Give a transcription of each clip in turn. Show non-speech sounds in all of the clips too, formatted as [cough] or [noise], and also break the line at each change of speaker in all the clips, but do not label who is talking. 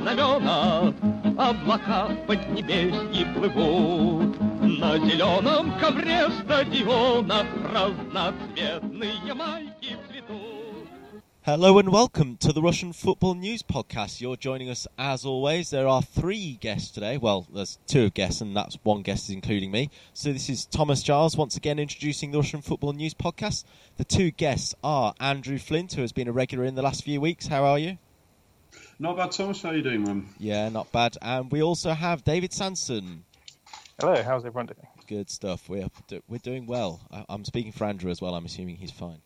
трибунах аллеют знамена, Облака в поднебесье плывут. На зеленом ковре стадиона разноцветные майки цветут.
Hello and welcome to the Russian Football News Podcast. You're joining us as always. There are three guests today. Well, there's two guests, and that's one guest is including me. So this is Thomas Giles once again introducing the Russian Football News Podcast. The two guests are Andrew Flint, who has been a regular in the last few weeks. How are you?
Not bad, Thomas. How are you doing, man?
Yeah, not bad. And we also have David Sanson.
Hello, how's everyone doing?
Good stuff. We're we're doing well. I- I'm speaking for Andrew as well. I'm assuming he's fine.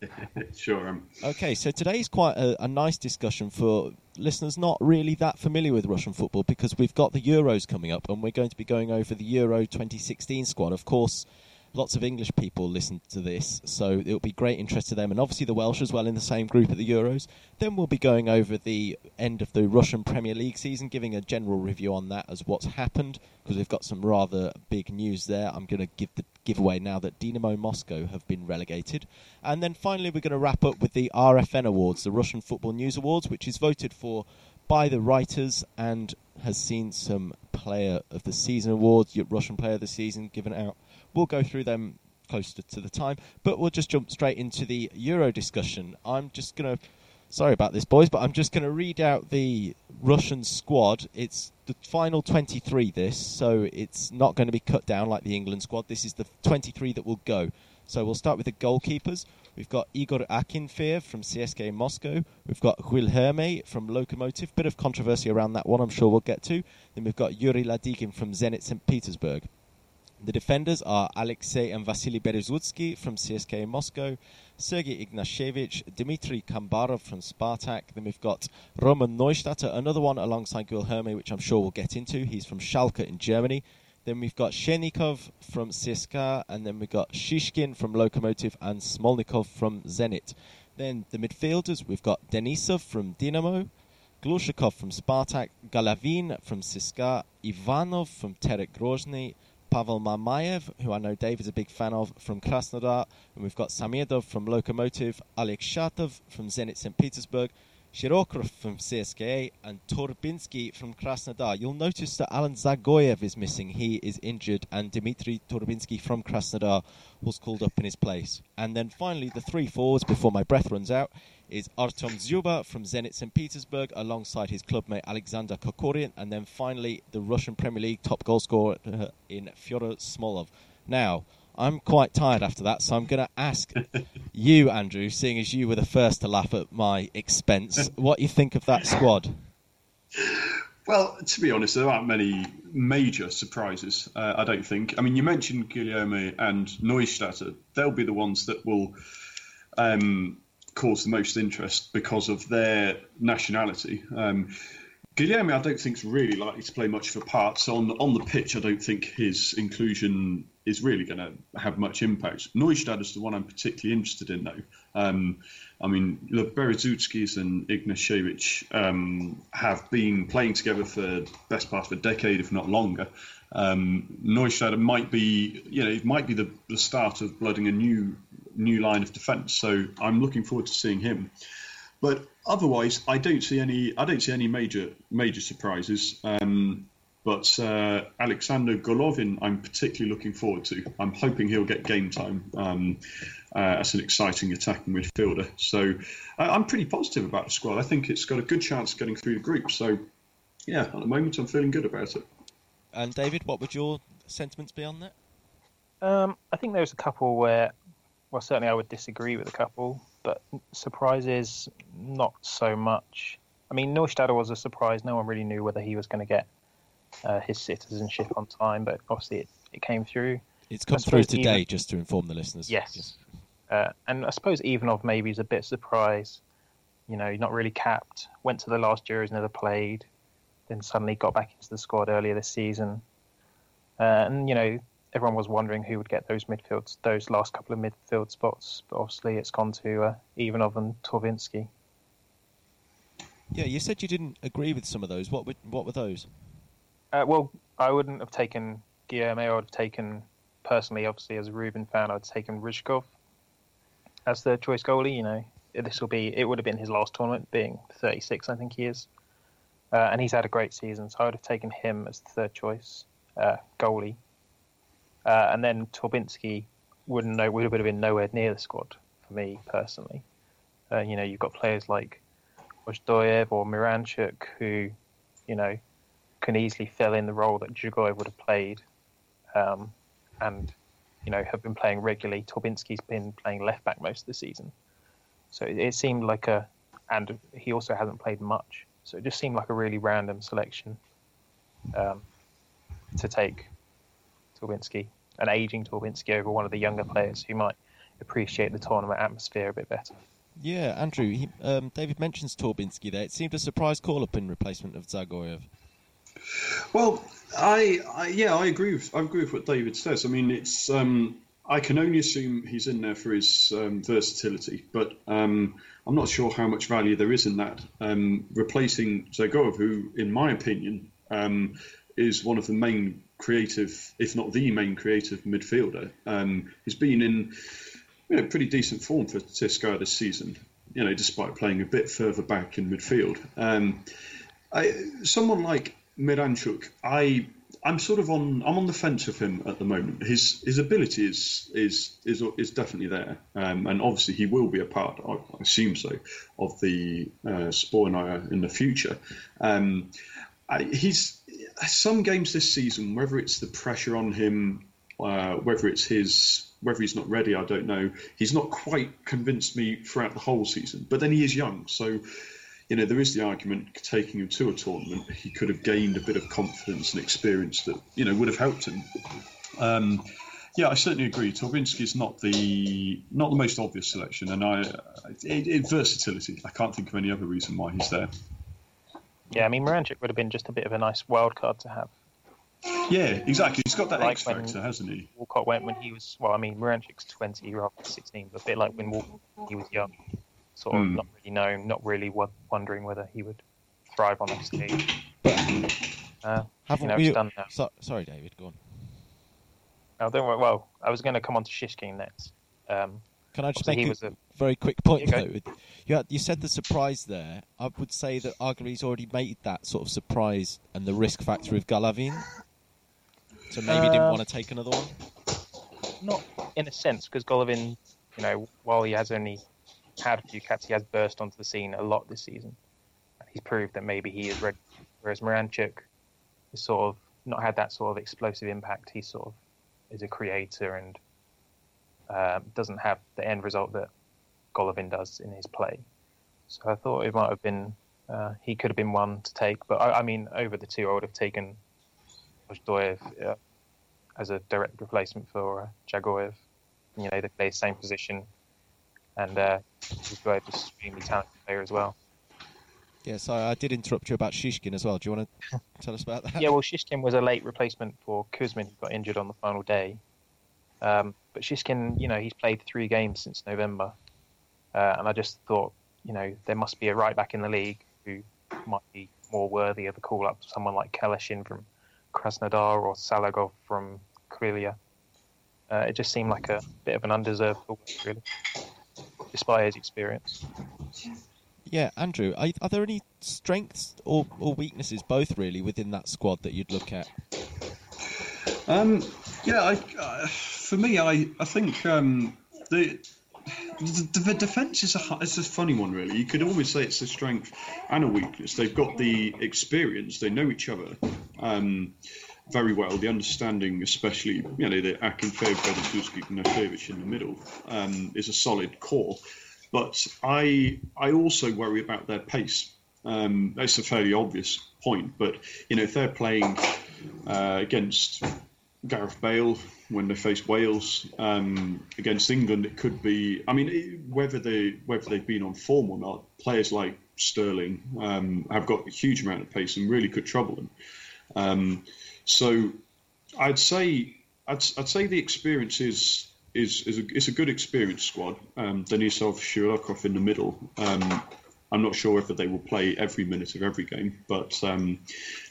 [laughs]
sure. Um,
Okay, so today's quite a, a nice discussion for listeners not really that familiar with Russian football because we've got the Euros coming up and we're going to be going over the Euro 2016 squad. Of course, lots of English people listen to this, so it'll be great interest to them, and obviously the Welsh as well in the same group at the Euros. Then we'll be going over the end of the Russian Premier League season, giving a general review on that as what's happened because we've got some rather big news there. I'm going to give the giveaway now that Dynamo Moscow have been relegated, and then finally we're going to wrap up with the RFN Awards, the Russian Football News Awards, which is voted for by the writers and has seen some Player of the Season awards, Russian Player of the Season given out. We'll go through them closer to the time, but we'll just jump straight into the Euro discussion. I'm just going to, sorry about this, boys, but I'm just going to read out the Russian squad. It's the final 23, this, so it's not going to be cut down like the England squad. This is the 23 that will go. So we'll start with the goalkeepers. We've got Igor Akinfeev from CSKA Moscow. We've got Guilherme from Lokomotiv. Bit of controversy around that one, I'm sure we'll get to. Then we've got Yuri Lodygin from Zenit St. Petersburg. The defenders are Alexei and Vasily Berezutsky from CSKA Moscow, Sergei Ignashevich, Dmitry Kombarov from Spartak. Then we've got Roman Neustadt, another one alongside Guilherme, which I'm sure we'll get into. He's from Schalke in Germany. Then we've got Shchennikov from CSKA, and then we've got Shishkin from Lokomotiv and Smolnikov from Zenit. Then the midfielders, we've got Denisov from Dynamo, Glushakov from Spartak, Golovin from CSKA, Ivanov from Terek Grozny, Pavel Mamayev, who I know Dave is a big fan of, from Krasnodar, and we've got Samedov from Lokomotiv, Alex Shatov from Zenit St. Petersburg, Shirokov from CSKA, and Torbinsky from Krasnodar. You'll notice that Alan Dzagoev is missing. He is injured, and Dmitry Torbinsky from Krasnodar was called up in his place. And then finally, the three forwards before my breath runs out is Artem Dzyuba from Zenit St. Petersburg alongside his clubmate Alexander Kokorin, and then finally the Russian Premier League top goal scorer uh, in Fyodor Smolov. Now, I'm quite tired after that, so I'm going to ask [laughs] you, Andrew, seeing as you were the first to laugh at my expense, what you think of that squad.
well, to be honest, there aren't many major surprises. Uh, I don't think. I mean, you mentioned Guilherme and Neustadt. They'll be the ones that will um, cause the most interest because of their nationality. Um, Guilherme, I don't think is really likely to play much of a part. So on on the pitch, I don't think his inclusion is really going to have much impact. Neustadt is the one I'm particularly interested in, though. Um, I mean, the Berezutskis and Ignashevich um, have been playing together for best part of a decade, if not longer. Um, might be, you know, it might be the, the start of blooding a new new line of defence. So I'm looking forward to seeing him. But otherwise, I don't see any. I don't see any major major surprises. Um, but uh, Alexander Golovin, I'm particularly looking forward to. I'm hoping he'll get game time um, uh, as an exciting attacking midfielder. So uh, I'm pretty positive about the squad. I think it's got a good chance of getting through the group. So yeah, at the moment, I'm feeling good about it.
And David, what would your sentiments be on that?
Um, I think there's a couple where, well, certainly I would disagree with a couple, but surprises not so much. I mean, Neustadt was a surprise. No one really knew whether he was going to get uh, his citizenship on time, but obviously it, it came through.
It's come through today,
even-
just to inform the listeners.
Yes. Uh, and I suppose Ivanov maybe is a bit surprised. You know, not really capped. Went to the last Euros, never played. Then suddenly got back into the squad earlier this season. Uh, and you know, everyone was wondering who would get those midfields, those last couple of midfield spots. But obviously, it's gone to uh, Ivanov and Torbinsky.
Yeah, you said you didn't agree with some of those. What were, what were those?
Uh, well, I wouldn't have taken Guilherme. I would have taken, personally, obviously, as a Rubin fan, I'd taken Rizhkov as the choice goalie. You know, this will be it would have been his last tournament, being 36, I think he is, uh, and he's had a great season. So I would have taken him as the third choice uh, goalie, uh, and then Torbinski wouldn't know would have been nowhere near the squad for me personally. Uh, you know, you've got players like Ozdoyev or Miranchuk who, you know, can easily fill in the role that Dzagoev would have played, um, and you know have been playing regularly. Torbinski's been playing left back most of the season, so it, it seemed like a, and he also hasn't played much, so it just seemed like a really random selection um, to take Torbinski, an aging Torbinski over one of the younger players who might appreciate the tournament atmosphere a bit better.
Yeah, Andrew. He, um, David mentions Torbinski there. It seemed a surprise call up in replacement of Dzagoev.
Well, I, I, yeah, I agree with I agree with what David says. I mean, it's um, I can only assume he's in there for his um, versatility, but um, I'm not sure how much value there is in that. Um, replacing Dzagoev, who, in my opinion, um, is one of the main creative, if not the main creative midfielder, um, has been in you know, pretty decent form for CSKA this season. You know, despite playing a bit further back in midfield. I, someone like Miranchuk, I I'm sort of on I'm on the fence with him at the moment. His his ability is is is is definitely there, um, and obviously he will be a part. I, assume so of the uh, in the future. Um, He's some games this season, whether it's the pressure on him, uh, whether it's his whether he's not ready, I don't know. He's not quite convinced me throughout the whole season, but then he is young, so you know, there is the argument taking him to a tournament, he could have gained a bit of confidence and experience that, you know, would have helped him. Um, yeah, I certainly agree. Torbinski is not the not the most obvious selection, and I it, it, versatility. I can't think of any other reason why he's there.
Yeah, I mean Miranchuk would have been just a bit of a nice wild card to have.
Yeah, exactly. He's got that like X factor, hasn't he?
Walcott went when he was well. I mean, Miranchuk's twenty rather than sixteen, but a bit like when Walcott he was young sort of mm. not really known, not really wondering whether he would thrive on a stage.
Uh, Haven't you know, we? So, sorry, David. Go on.
No, don't worry. Well, I was going to come on to Shishkin next. Um,
Can I just make a, a, very quick point though? You, had, you said the surprise there. I would say that arguably he's already made that sort of surprise and the risk factor with Golovin. So maybe uh, didn't want to take another one.
Not in a sense, because Golovin, you know, while he has only had a few caps. He has burst onto the scene a lot this season. And he's proved that maybe he is ready. Whereas Miranchuk has sort of not had that sort of explosive impact. He sort of is a creator and um, doesn't have the end result that Golovin does in his play. So I thought it might have been uh, he could have been one to take. But I, I mean, over the two, I would have taken Ozdoyev uh, as a direct replacement for uh, Dzagoev. You know, they play the same position and uh, he's an extremely talented player as well.
Yeah, so I did interrupt you about Shishkin as well. Do you want to tell us about that?
Yeah, well, Shishkin was a late replacement for Kuzmin, who got injured on the final day. Um, but Shishkin, you know, he's played three games since November, uh, and I just thought, you know, there must be a right back in the league who might be more worthy of a call up. Someone like Kaleshin from Krasnodar or Salagov from Krylia. Uh, it just seemed like a bit of an undeserved call, really despite his experience.
Yeah, Andrew, are, are there any strengths or, or, weaknesses, both really, within that squad that you'd look at?
Um, yeah, I, uh, for me, I I think um, the, the, the defense is a it's a funny one, really. You could almost say it's a strength and a weakness. They've got the experience; they know each other. Um, very well. The understanding, especially you know the Akinfeev, Berezutsky, Ignashevich in the middle, um, is a solid core. But I I also worry about their pace. Um, that's a fairly obvious point, but you know if they're playing uh, against Gareth Bale when they face Wales um, against England, it could be. I mean, whether they whether they've been on form or not, players like Sterling um, have got a huge amount of pace and really could trouble them. Um, so I'd say I'd, I'd say the experience is is, is a, it's a good experience squad. Um, Denisov, Shirokov in the middle. I'm not sure whether they will play every minute of every game, but um,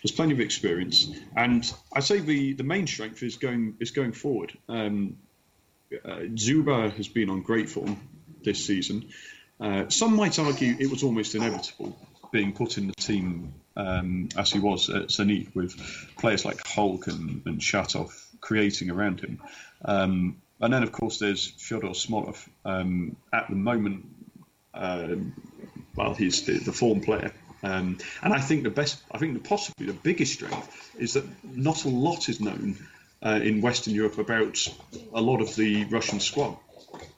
there's plenty of experience. And I say the, the main strength is going is going forward. Um, uh, Dzyuba has been on great form this season. Uh, some might argue it was almost inevitable being put in the team um, as he was at Zenit with players like Hulk and, and Shatov creating around him. Um, and then, of course, there's Fyodor Smolov. Um, at the moment, uh, well, he's the, the form player. Um, and I think the best, I think the possibly the biggest strength is that not a lot is known uh, in Western Europe about a lot of the Russian squad.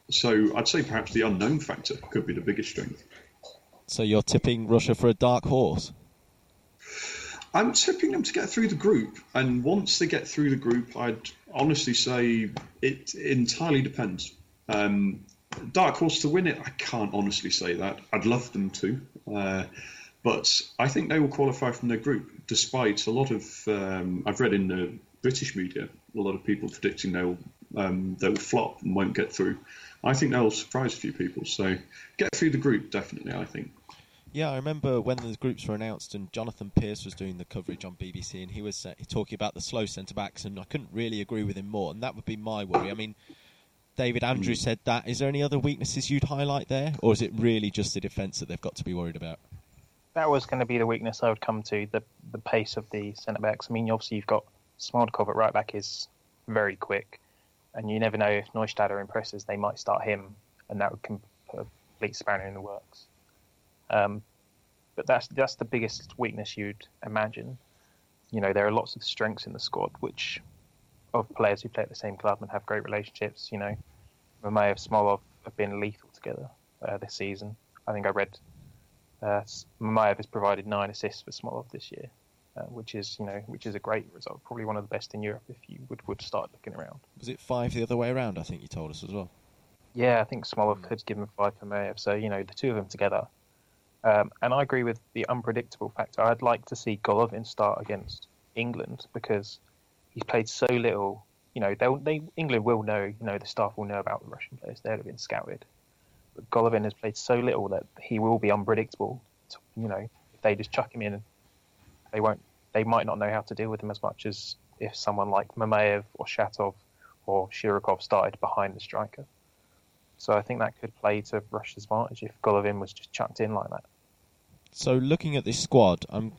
So I'd say perhaps the unknown factor could be the biggest strength.
So you're tipping Russia for a dark horse?
I'm tipping them to get through the group, and once they get through the group, I'd honestly say it entirely depends. Um, dark horse to win it, I can't honestly say that. I'd love them to, uh, but I think they will qualify from their group, despite a lot of um, I've read in the British media a lot of people predicting they'll um, they'll flop and won't get through. I think they'll surprise a few people. So get through the group definitely. I think.
Yeah, I remember when the groups were announced and Jonathan Pearce was doing the coverage on BBC and he was uh, talking about the slow centre backs and I couldn't really agree with him more and that would be my worry. I mean, David Andrews said that. Is there any other weaknesses you'd highlight there, or is it really just the defence that they've got to be worried about?
That was going to be the weakness I would come to the the pace of the centre backs. I mean, obviously you've got Smolnikov at right back is very quick, and you never know if Neustadter impresses, they might start him, and that would put a complete spanner in the works. Um, but that's that's the biggest weakness you'd imagine. You know, there are lots of strengths in the squad, which of players who play at the same club and have great relationships. You know, Mamayev, Smolov have been lethal together uh, this season. I think I read uh, Mamayev has provided nine assists for Smolov this year, uh, which is you know which is a great result, probably one of the best in Europe if you would, would start looking around.
Was it five the other way around? I think you told us as well.
Yeah, I think Smolov had given five for Mamayev, so you know the two of them together um, and I agree with the unpredictable factor. I'd like to see Golovin start against England because he's played so little. You know, they'll, they England will know. You know, the staff will know about the Russian players. They'll have been scouted. But Golovin has played so little that he will be unpredictable. You know, if they just chuck him in, they won't. They might not know how to deal with him as much as if someone like Mamayev or Shatov or Shirokov started behind the striker. So I think that could play to Russia's advantage if Golovin was just chucked in like that.
So looking at this squad, I'm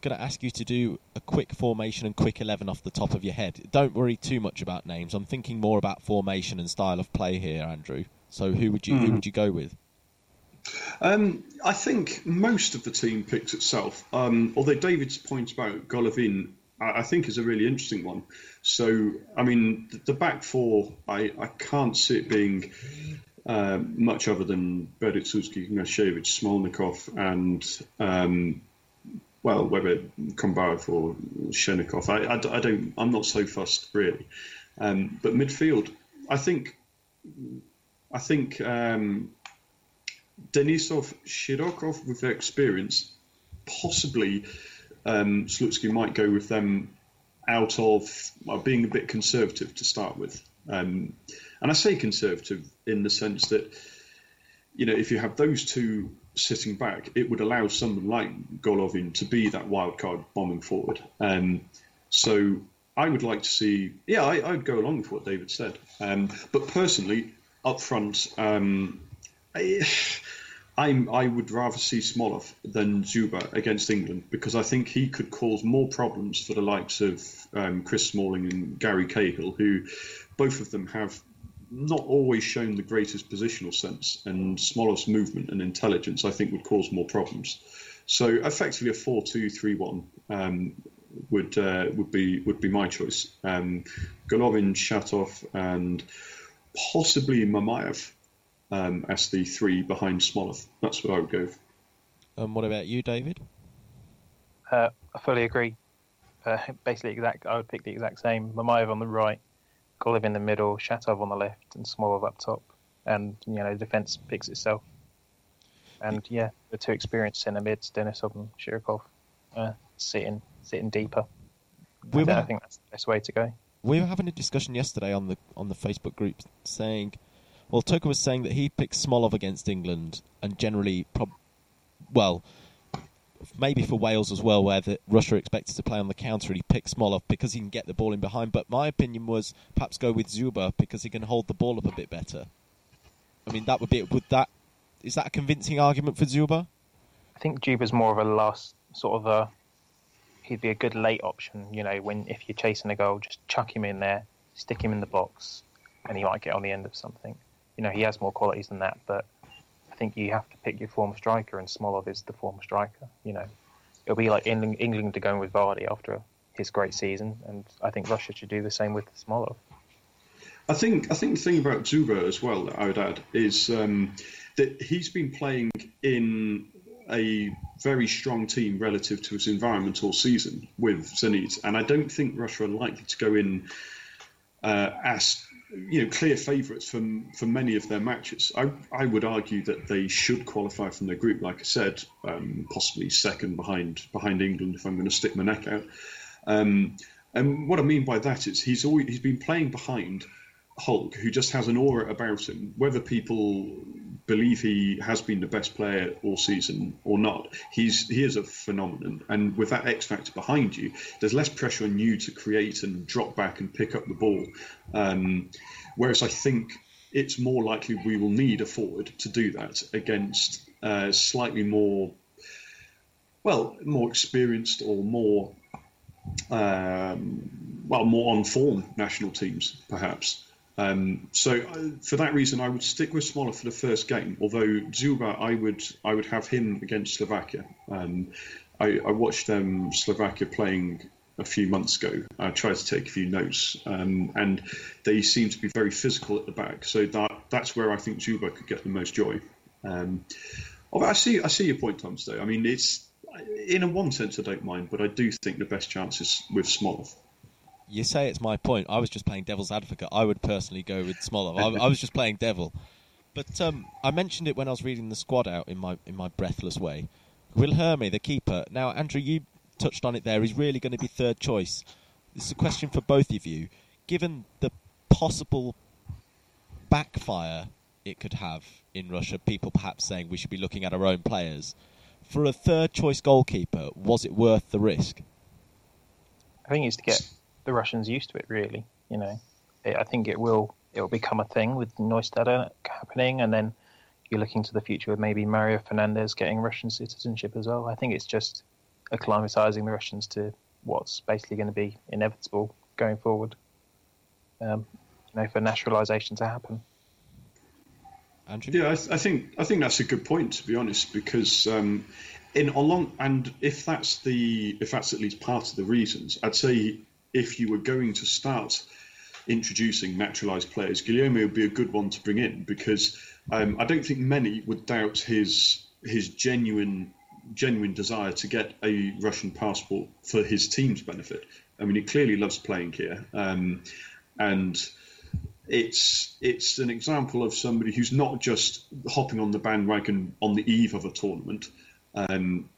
going to ask you to do a quick formation and quick 11 off the top of your head. Don't worry too much about names. I'm thinking more about formation and style of play here, Andrew. So who would you mm. who hmm. would you go with?
Um, I think most of the team picks itself. Um, although David's point about Golovin, I, I, think is a really interesting one. So, I mean, the, the back four, I, I can't see it being uh, much other than Berezutsky, Ignashevich, Smolnikov, and um, well, whether Kombarov or Shchennikov, I, I, I, don't, I'm not so fussed really. Um, but midfield, I think, I think um, Denisov, Shirokov with their experience, possibly um, Slutsky might go with them out of well, being a bit conservative to start with. Um, and I say conservative in the sense that, you know, if you have those two sitting back, it would allow someone like Golovin to be that wild card bombing forward. Um, so I would like to see, yeah, I, would go along with what David said. Um, but personally, up front, um, I, I'm, i would rather see Smolov than Dzyuba against England because I think he could cause more problems for the likes of um, Chris Smalling and Gary Cahill, who both of them have not always shown the greatest positional sense, and Smolov's movement and intelligence, I think, would cause more problems. So, effectively, a four-two-three-one um, would uh, would be would be my choice. Um, Golovin, Shatov, and possibly Mamayev um, as the three behind Smolov. That's what I would go.
And what about you, David?
Uh, I fully agree. Uh, basically, exact. I would pick the exact same. Mamayev on the right, Golovin in the middle, Shatov on the left, and Smolov up top. And you know, defense picks itself. And yeah, the two experienced centre mids, Denisov and Shirokov, uh, sitting sitting deeper. We were, I think that's the best way to go.
We were having a discussion yesterday on the on the Facebook group saying, well, Tucker was saying that he picks Smolov against England and generally, prob- well, maybe for Wales as well, where the, Russia expected to play on the counter, he picks Smolov because he can get the ball in behind. But my opinion was perhaps go with Dzyuba because he can hold the ball up a bit better. I mean, that would be would that is that a convincing argument for Dzyuba?
I think Dzyuba's more of a last sort of a. He'd be a good late option, you know, when if you're chasing a goal, just chuck him in there, stick him in the box, and he might get on the end of something. You know, he has more qualities than that, but think you have to pick your former striker, and Smolov is the former striker. You know, it'll be like England, England go with Vardy after his great season, and I think Russia should do the same with Smolov.
I think I think the thing about Dzyuba as well that I would add is um, that he's been playing in a very strong team relative to his environment all season with Zenit, and I don't think Russia are likely to go in uh, as you know clear favourites from for many of their matches. I I would argue that they should qualify from their group, like I said, um, possibly second behind behind England if I'm going to stick my neck out. Um, and what I mean by that is he's always he's been playing behind Hulk, who just has an aura about him. Whether people believe he has been the best player all season or not, he's he is a phenomenon. And with that X factor behind you, there's less pressure on you to create and drop back and pick up the ball. Um, whereas I think it's more likely we will need a forward to do that against uh, slightly more, well, more experienced or more, um, well, more on form national teams, perhaps. Um, so uh, for that reason, I would stick with Smolov for the first game. Although Dzyuba, I would I would have him against Slovakia. Um, I, I, watched um, Slovakia playing a few months ago. I tried to take a few notes, um, and they seem to be very physical at the back. So that that's where I think Dzyuba could get the most joy. Um, I see I see your point, Tom. Though I mean, it's in a one sense I don't mind, but I do think the best chance is with Smolov
you say it's my point. I was just playing devil's advocate. I would personally go with Smolov. I, I was just playing devil. But um, I mentioned it when I was reading the squad out in my in my breathless way. Guilherme, the keeper. Now, Andrew, you touched on it there. He's really going to be third choice. This is a question for both of you. Given the possible backfire it could have in Russia, people perhaps saying we should be looking at our own players. For a third choice goalkeeper, was it worth the risk?
I think it's to get the Russians used to it. Really, you know, it, I think it will it will become a thing with Neustadt happening, and then you're looking to the future with maybe Mario Fernandes getting Russian citizenship as well. I think it's just acclimatizing the Russians to what's basically going to be inevitable going forward. Um, you know, for naturalization to happen.
Andrew?
Yeah, I, th- I, think I think that's a good point to be honest, because um, in along and if that's the if that's at least part of the reasons, I'd say if you were going to start introducing naturalised players, Guilherme would be a good one to bring in because um, I don't think many would doubt his his genuine genuine desire to get a Russian passport for his team's benefit. I mean, he clearly loves playing here, um, and it's it's an example of somebody who's not just hopping on the bandwagon on the eve of a tournament. Um,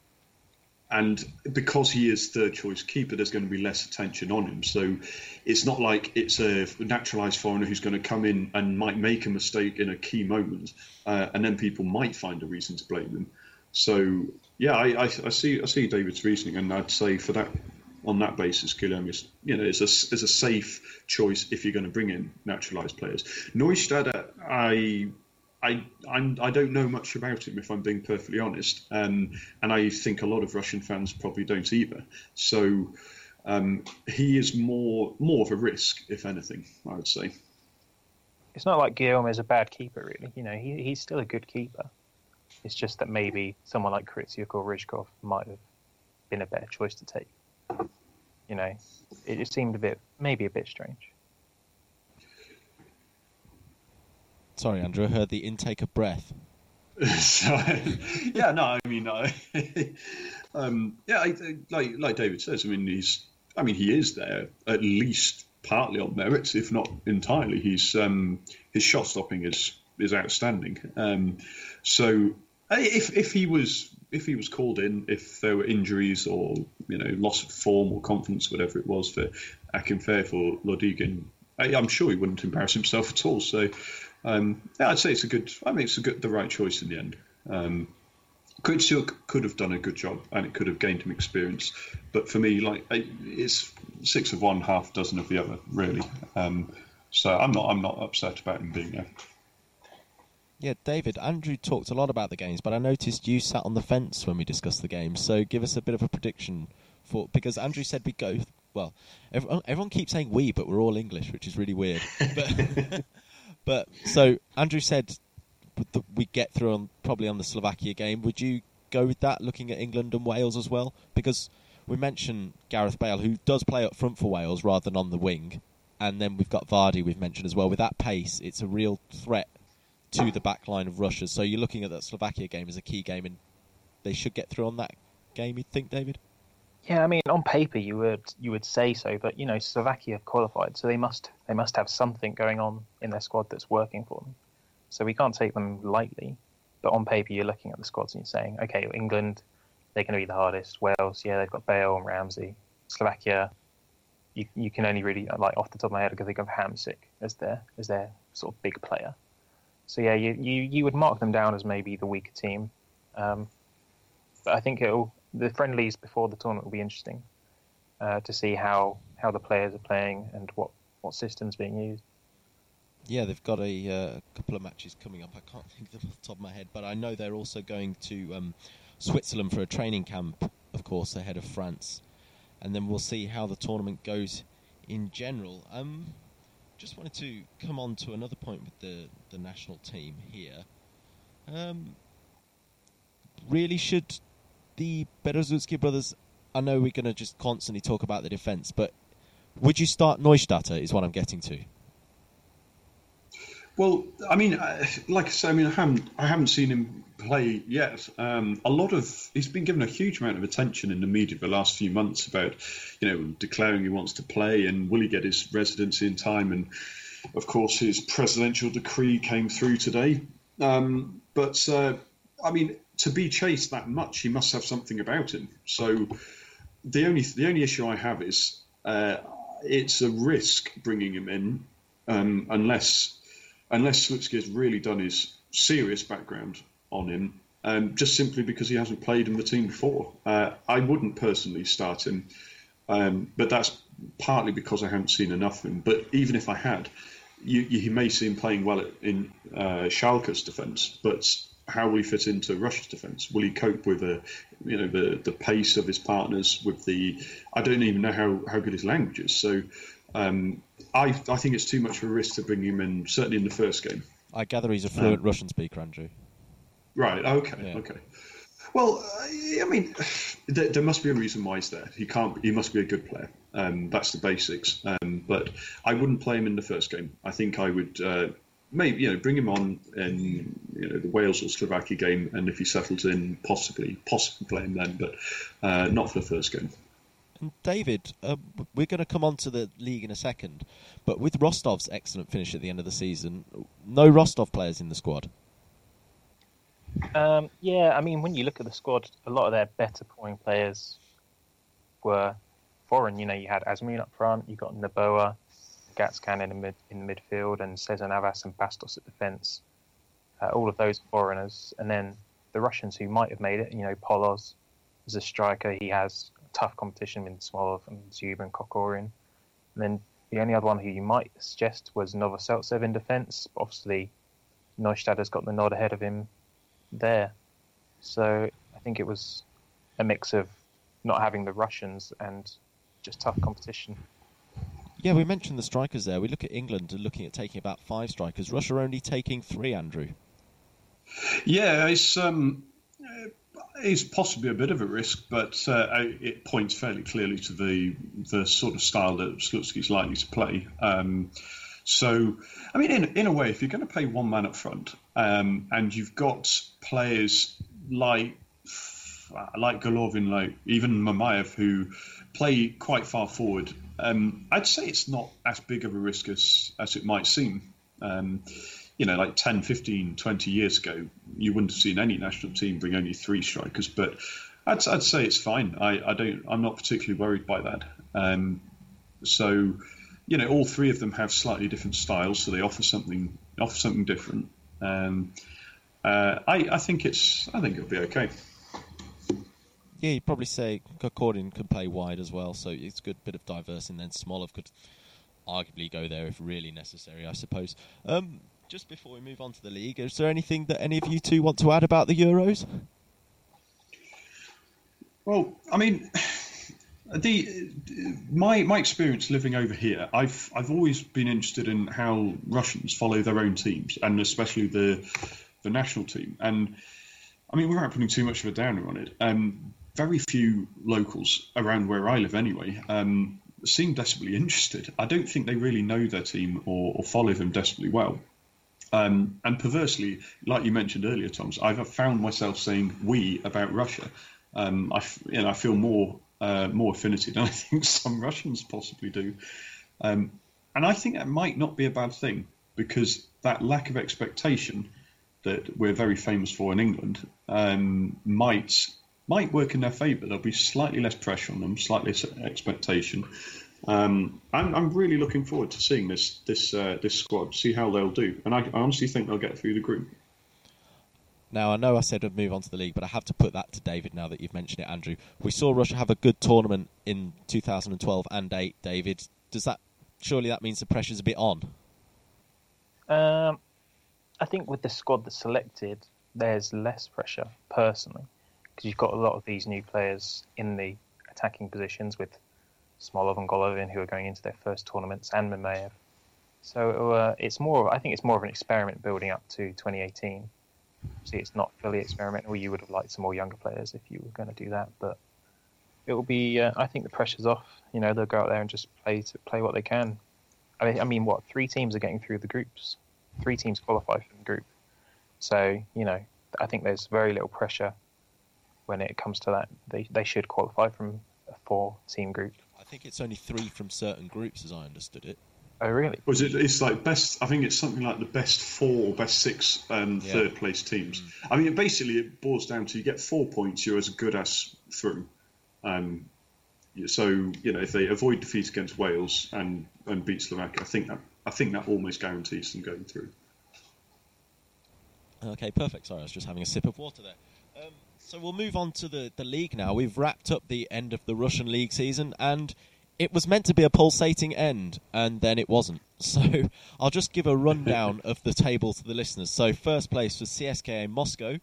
and because he is third choice keeper, there's going to be less attention on him. So it's not like it's a naturalised foreigner who's going to come in and might make a mistake in a key moment, uh, and then people might find a reason to blame them. So yeah, I, I, I, see I see David's reasoning, and I'd say for that on that basis, Guilherme is you know is a is a safe choice if you're going to bring in naturalised players. Neustadt, I I I'm, I do not know much about him, if I'm being perfectly honest, um, and I think a lot of Russian fans probably don't either. So um, he is more more of a risk, if anything, I would say.
It's not like Guilherme is a bad keeper, really. You know, he, he's still a good keeper. It's just that maybe someone like Krysiuk or Ryzhkov might have been a better choice to take. You know, it just seemed a bit, maybe a bit strange.
Sorry, Andrew, I heard the intake of breath. [laughs]
yeah, no, I mean, I, [laughs] um, yeah, I, like like David says, I mean, he's, I mean, he is there at least partly on merits, if not entirely. He's um, his shot stopping is is outstanding. Um, so, if if he was if he was called in, if there were injuries or you know loss of form or confidence, whatever it was for Akinfeev or Lodygin, I, I'm sure he wouldn't embarrass himself at all. So um, yeah, I'd say it's a good. I mean, it's a good, the right choice in the end. Um, Krysiuk could have done a good job, and it could have gained him experience. But for me, like it's six of one, half dozen of the other, really. Um, so I'm not, I'm not upset about him being there.
Yeah, David, Andrew talked a lot about the games, but I noticed you sat on the fence when we discussed the games. So give us a bit of a prediction for because Andrew said we go. Well, everyone, everyone keeps saying we, but we're all English, which is really weird. [laughs] but, [laughs] but so Andrew said we get through on probably on the Slovakia game. Would you go with that, looking at England and Wales as well? Because we mentioned Gareth Bale, who does play up front for Wales rather than on the wing, and then we've got Vardy. We've mentioned as well. With that pace, it's a real threat to the back line of Russia. So you're looking at that Slovakia game as a key game, and they should get through on that game. You'd think, David?
Yeah, I mean, on paper you would you would say so, but you know, Slovakia have qualified, so they must they must have something going on in their squad that's working for them. So we can't take them lightly. But on paper, you're looking at the squads and you're saying, okay, England, they're going to be the hardest. Wales, yeah, they've got Bale and Ramsey. Slovakia, you you can only really like off the top of my head because they have Hamsik as their as their sort of big player. So yeah, you you, you would mark them down as maybe the weaker team. Um, but I think it'll the friendlies before the tournament will be interesting uh, to see how how the players are playing and what what systems being used.
Yeah, they've got a uh, couple of matches coming up. I can't [laughs] think of them off the top of my head, but I know they're also going to um, Switzerland for a training camp, of course, ahead of France. And then we'll see how the tournament goes in general. Um, just wanted to come on to another point with the, the national team here. Um, really, should the Berezutsky brothers? I know we're going to just constantly talk about the defence, but would you start Neustaedter? Is what I'm getting to.
Well, I mean, like I say, I mean, I haven't, I haven't seen him play yet. Um, a lot of he's been given a huge amount of attention in the media the last few months about, you know, declaring he wants to play and will he get his residency in time. And of course, his presidential decree came through today. Um, but uh, I mean, to be chased that much, he must have something about him. So the only the only issue I have is uh, it's a risk bringing him in um, unless unless Slutsky has really done his serious background on him, um, just simply because he hasn't played in the team before. Uh, I wouldn't personally start him, um, but that's partly because I haven't seen enough of him. But even if I had, you, you may see him playing well in uh, Schalke's defence, but how will he fit into Russia's defence? Will he cope with the, you know, the the pace of his partners? With the, I don't even know how, how good his language is. So um, I, I think it's too much of a risk to bring him in, certainly in the first game.
I gather he's a fluent um, Russian speaker, Andrew.
Right. Okay. Yeah. Okay. Well, I mean, there, there, must be a reason why he's there. He can't. He must be a good player. Um, that's the basics. Um, but I wouldn't play him in the first game. I think I would uh, maybe you know bring him on in you know the Wales or Slovakia game, and if he settles in, possibly possibly play him then, but uh, not for the first game.
And David, uh, we're going to come on to the league in a second, but with Rostov's excellent finish at the end of the season, no Rostov players in the squad.
Um, yeah, I mean, when you look at the squad, a lot of their better performing players were foreign. You know, you had Azmoun up front, you got Noboa, Gatcan in the mid in the midfield, and Cesar Navas and Bastos at defence. Uh, all of those foreigners, and then the Russians who might have made it. You know, Poloz is a striker. He has tough competition with Smolov and Zub and Kokorin. And then the only other one who you might suggest was Novoseltsev in defence. Obviously, Neustaedter's got the nod ahead of him there. So I think it was a mix of not having the Russians and just tough competition.
Yeah, we mentioned the strikers there. We look at England and looking at taking about five strikers. Russia only taking three, Andrew.
Yeah, it's um, is possibly a bit of a risk, but uh, it points fairly clearly to the the sort of style that Slutsky's likely to play. Um, so, I mean, in in a way, if you're going to play one man up front, um, and you've got players like like Golovin, like even Mamayev, who play quite far forward, um, I'd say it's not as big of a risk as as it might seem. Um, you know, like 10, 15, 20 years ago, you wouldn't have seen any national team bring only three strikers. But I'd, I'd say it's fine. I, I don't. I'm not particularly worried by that. Um, so, you know, all three of them have slightly different styles, so they offer something offer something different. Um, uh, I, I think it's. I think it'll be okay.
Yeah, you'd probably say Kokorin could play wide as well, so it's a good bit of diversity. And then Smolov could arguably go there if really necessary, I suppose. Um, just before we move on to the league, is there anything that any of you two want to add about the Euros?
Well, I mean, [sighs] the my my experience living over here, I've I've always been interested in how Russians follow their own teams, and especially the the national team. And I mean, without putting too much of a downer on it, um, very few locals around where I live, anyway, um, seem desperately interested. I don't think they really know their team or, or follow them desperately well. Um, and perversely, like you mentioned earlier, Thomas, I've found myself saying "we" about Russia. Um, I, you know, I feel more uh, more affinity than [laughs] I think some Russians possibly do, um, and I think that might not be a bad thing because that lack of expectation that we're very famous for in England um, might might work in their favour. There'll be slightly less pressure on them, slightly less expectation. Um, I'm, I'm, really looking forward to seeing this this uh, this squad, see how they'll do, and I, I, honestly think they'll get through the group.
Now I know I said I'd move on to the league, but I have to put that to David now that you've mentioned it, Andrew. We saw Russia have a good tournament in 2012 and eight. David, does that surely that means the pressure's a bit on?
Um, I think with the squad that's selected, there's less pressure personally because you've got a lot of these new players in the attacking positions with Smolov and Golovin who are going into their first tournaments and Mamayev. So uh, it's more. I think it's more of an experiment building up to 2018. See, it's not fully experimental. You would have liked some more younger players if you were going to do that, but it will be. Uh, I think the pressure's off. You know, they'll go out there and just play to play what they can. I mean, I mean, what three teams are getting through the groups? Three teams qualify from the group. So you know, I think there's very little pressure when it comes to that. They they should qualify from a four team group.
I think it's only three from certain groups, as I understood it.
Oh, really?
Was it? It's like best. I think it's something like the best four or best six um, yeah. third place teams. Mm. I mean, basically, it boils down to you get four points, you're as good as through. Um, so you know, if they avoid defeat against Wales and and beat Slovakia, I think that I think that almost guarantees them going through.
Okay, perfect. Sorry, I was just having a sip of water there. Um, so we'll move on to the, the league now. We've wrapped up the end of the Russian league season, and it was meant to be a pulsating end, and then it wasn't. [laughs] So I'll just give a rundown [laughs] of the table to the listeners. So first place was CSKA Moscow,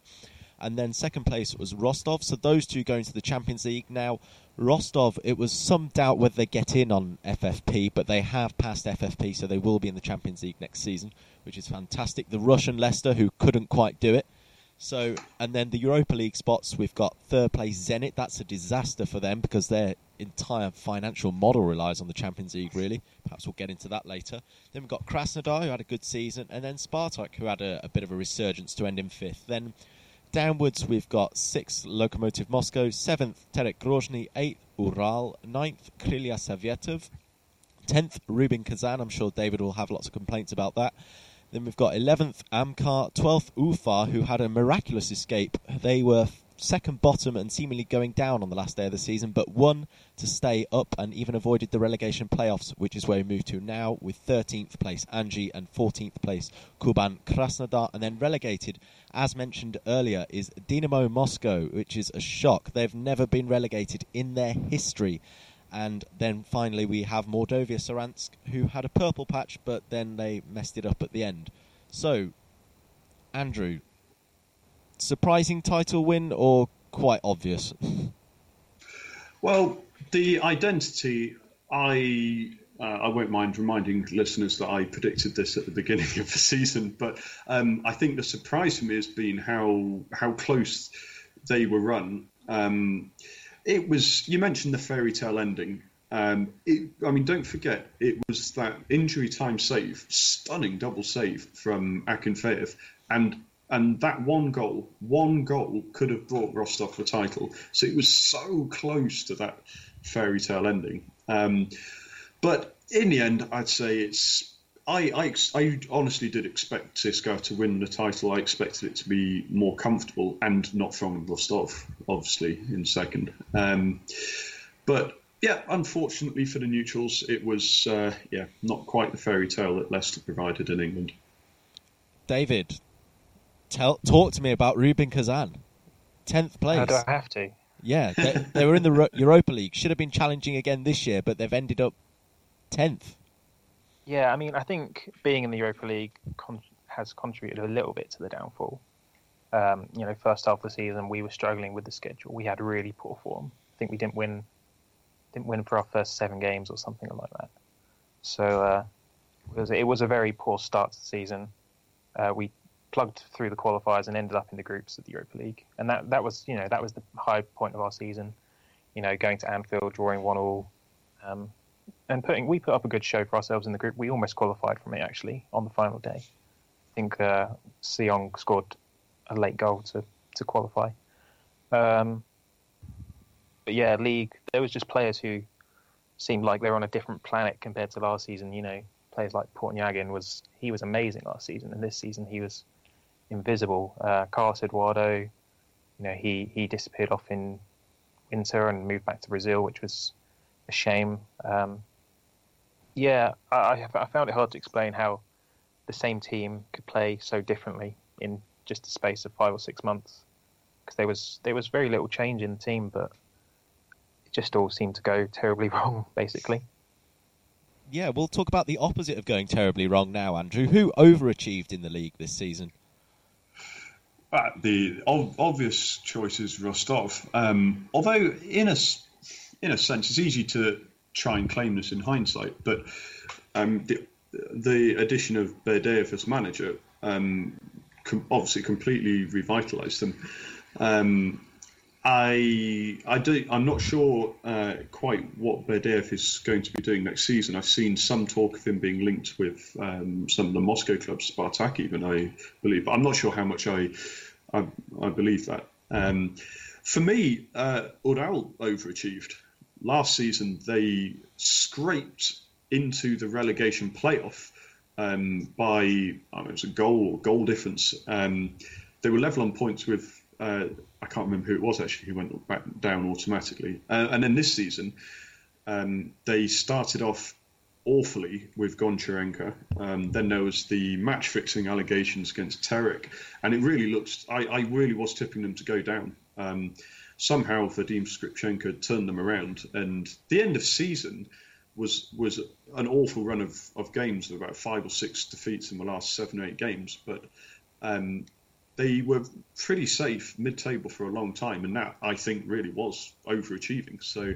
and then second place was Rostov. So those two going to the Champions League. Now, Rostov, it was some doubt whether they get in on FFP, but they have passed FFP, so they will be in the Champions League next season, which is fantastic. The Russian Leicester, who couldn't quite do it, so, and then the Europa League spots, we've got third place Zenit. That's a disaster for them because their entire financial model relies on the Champions League, really. Perhaps we'll get into that later. Then we've got Krasnodar, who had a good season, and then Spartak, who had a, a bit of a resurgence to end in fifth. Then downwards, we've got sixth Lokomotiv Moscow, seventh Terek Grozny, eighth Ural, ninth Krylia Sovetov, tenth Rubin Kazan. I'm sure David will have lots of complaints about that. Then we've got 11th Amkar, 12th Ufa, who had a miraculous escape. They were second bottom and seemingly going down on the last day of the season, but won to stay up and even avoided the relegation playoffs, which is where we move to now with 13th place Anzhi and 14th place Kuban Krasnodar. And then relegated, as mentioned earlier, is Dynamo Moscow, which is a shock. They've never been relegated in their history. And then finally, we have Mordovia Saransk, who had a purple patch, but then they messed it up at the end. So, Andrew, surprising title win or quite obvious? [laughs]
well, the identity, I uh, I won't mind reminding listeners that I predicted this at the beginning [laughs] of the season, but um, I think the surprise for me has been how how close they were run. Um, it was. You mentioned the fairy tale ending. Um, it, I mean, don't forget, it was that injury time save, stunning double save from Akinfeev, and and that one goal, one goal could have brought Rostov the title. So it was so close to that fairy tale ending. Um, but in the end, I'd say it's I, I, I, honestly did expect CSKA to win the title. I expected it to be more comfortable and not from Rostov, obviously, in second. Um, but yeah, unfortunately for the neutrals, it was uh, yeah not quite the fairy tale that Leicester provided in England.
David, tell talk to me about Rubin Kazan, tenth place.
How do I have to?
Yeah, they, they were in the [laughs] Europa League. Should have been challenging again this year, but they've ended up tenth.
Yeah, I mean, I think being in the Europa League con- has contributed a little bit to the downfall. Um, you know, first half of the season we were struggling with the schedule. We had really poor form. I think we didn't win didn't win for our first seven games or something like that. So uh, it, was, it was a very poor start to the season. Uh, we plugged through the qualifiers and ended up in the groups of the Europa League, and that that was you know that was the high point of our season. You know, going to Anfield, drawing one all, um, and putting we put up a good show for ourselves in the group. We almost qualified from it actually on the final day. I think uh, Seong scored a late goal to to qualify. Um, but yeah, league there was just players who seemed like they were on a different planet compared to last season. You know, players like Portnyagin was he was amazing last season, and this season he was invisible. Uh, Carlos Eduardo, you know, he he disappeared off in winter and moved back to Brazil, which was a shame. Um, yeah, I, I found it hard to explain how the same team could play so differently in just a space of five or six months because there was there was very little change in the team, but it just all seemed to go terribly [laughs] wrong, basically.
Yeah, we'll talk about the opposite of going terribly wrong now, Andrew. Who overachieved in the league this season?
Uh, the ov- obvious choice is Rostov. Um, although, in a in a sense, it's easy to try and claim this in hindsight, but um, the the addition of Berdeev as manager um, com- obviously completely revitalised them. Um, I I do I'm not sure uh, quite what Berdeev is going to be doing next season. I've seen some talk of him being linked with um, some of the Moscow clubs, Spartak even I believe, but I'm not sure how much I I, I believe that. Um, for me, uh, Ural overachieved. Last season, they scraped into the relegation playoff um, by I it was a goal or goal difference. Um, they were level on points with uh, I can't remember who it was actually who went back down automatically. Uh, and then this season, um, they started off awfully with Goncharenko. Um, then there was the match fixing allegations against Terek, and it really looked. I, I really was tipping them to go down. Somehow Vadim Skripchenko turned them around, and the end of season was was an awful run of, of games, with about five or six defeats in the last seven or eight games. But um, they were pretty safe mid-table for a long time, and that I think really was overachieving. So,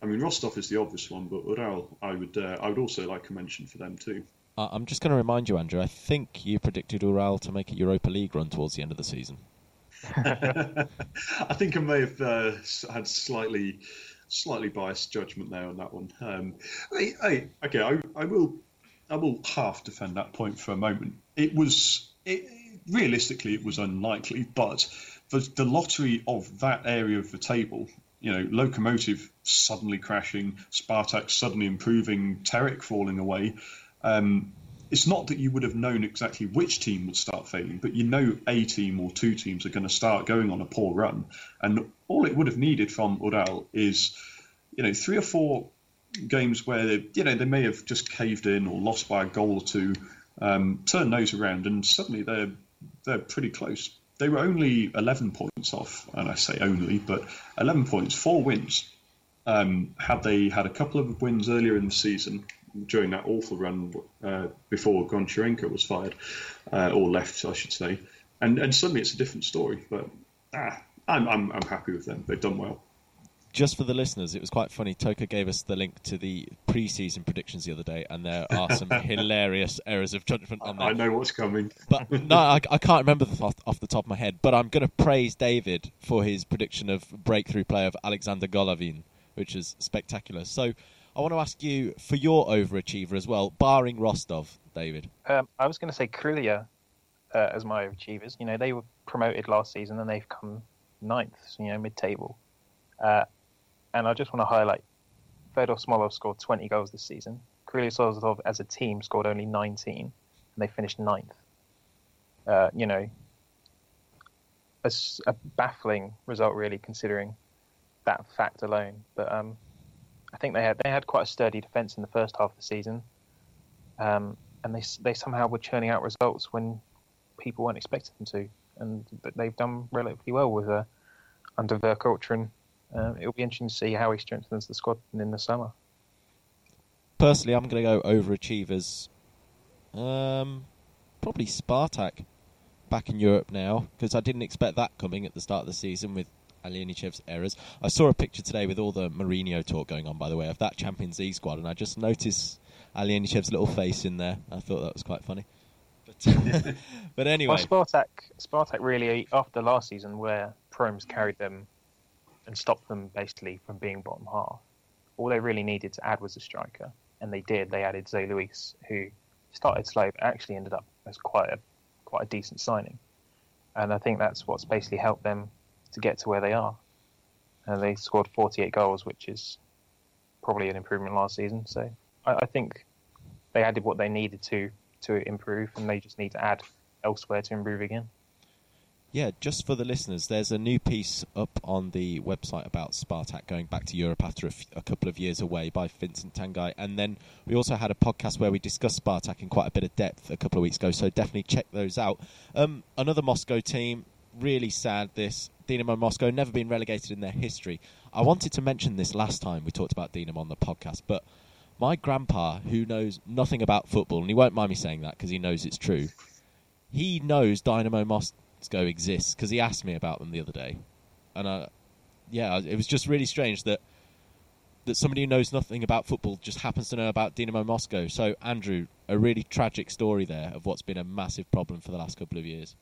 I mean, Rostov is the obvious one, but Ural, I would uh, I would also like a mention for them too.
Uh, I'm just going to remind you, Andrew. I think you predicted Ural to make a Europa League run towards the end of the season. [laughs]
I think I may have uh, had slightly slightly biased judgment there on that one. Um, I, I, okay, I, I will I will half defend that point for a moment. It was it, realistically, it was unlikely, but the, the lottery of that area of the table, you know, Lokomotiv suddenly crashing, Spartak suddenly improving, Terek falling away. Um, it's not that you would have known exactly which team would start failing, but you know a team or two teams are going to start going on a poor run. And all it would have needed from Ural is, you know, three or four games where they, you know they may have just caved in or lost by a goal or two, um, turn those around, and suddenly they're they're pretty close. They were only 11 points off, and I say only, but 11 points, four wins. Um, had they had a couple of wins earlier in the season during that awful run uh, before Goncharenko was fired uh, or left, I should say, and and suddenly it's a different story. But ah, I'm, I'm I'm happy with them. They've done well
just for the listeners, it was quite funny. Toka gave us the link to the pre-season predictions the other day, and there are some [laughs] hilarious errors of judgment on there.
I know what's coming,
but no, I, I can't remember the, off, the top of my head. But I'm going to praise David for his prediction of breakthrough play of Alexander Golovin, which is spectacular. So I want to ask you for your overachiever as well, barring Rostov, David.
Um, I was going to say Krylia uh, as my overachievers. You know, they were promoted last season and they've come ninth, you know, mid-table. Uh, and I just want to highlight Fedor Smolov scored 20 goals this season. Krylia Sovetov as a team scored only 19, and they finished ninth. Uh, you know, a, a, baffling result, really, considering that fact alone. But um, I think they had they had quite a sturdy defence in the first half of the season, um, and they they somehow were churning out results when people weren't expecting them to, and but they've done relatively well with uh, under Vercauteren uh, it'll be interesting to see how he strengthens the squad in the summer.
Personally, I'm going to go overachievers. Um, probably Spartak back in Europe now because I didn't expect that coming at the start of the season with Alenichev's errors. I saw a picture today with all the Mourinho talk going on, by the way, of that Champions League squad, and I just noticed Alenichev's little face in there. I thought that was quite funny. But, [laughs] but anyway,
well, Spartak, Spartak really after last season where Promes carried them and stopped them basically from being bottom half. All they really needed to add was a striker, and they did. They added Zé Luis, who started slow but actually ended up as quite a quite a decent signing. And I think that's what's basically helped them to get to where they are. They scored 48 goals, which is probably an improvement last season. So I, I think they added what they needed to to improve, and they just need to add elsewhere to improve again.
Yeah, just for the listeners, there's a new piece up on the website about Spartak going back to Europe after a, f- a couple of years away by Vincent Tangai. And then we also had a podcast where we discussed Spartak in quite a bit of depth a couple of weeks ago, so definitely check those out. Um, another Moscow team, really sad this. Dinamo Moscow, never been relegated in their history. I wanted to mention this last time we talked about Dinamo on the podcast, but my grandpa, who knows nothing about football, and he won't mind me saying that because he knows it's true, he knows Dynamo Moscow exists because he asked me about them the other day, and uh, yeah, it was just really strange that that somebody who knows nothing about football just happens to know about Dynamo Moscow. So, Andrew, a really tragic story there of what's been a massive problem for the last couple of years.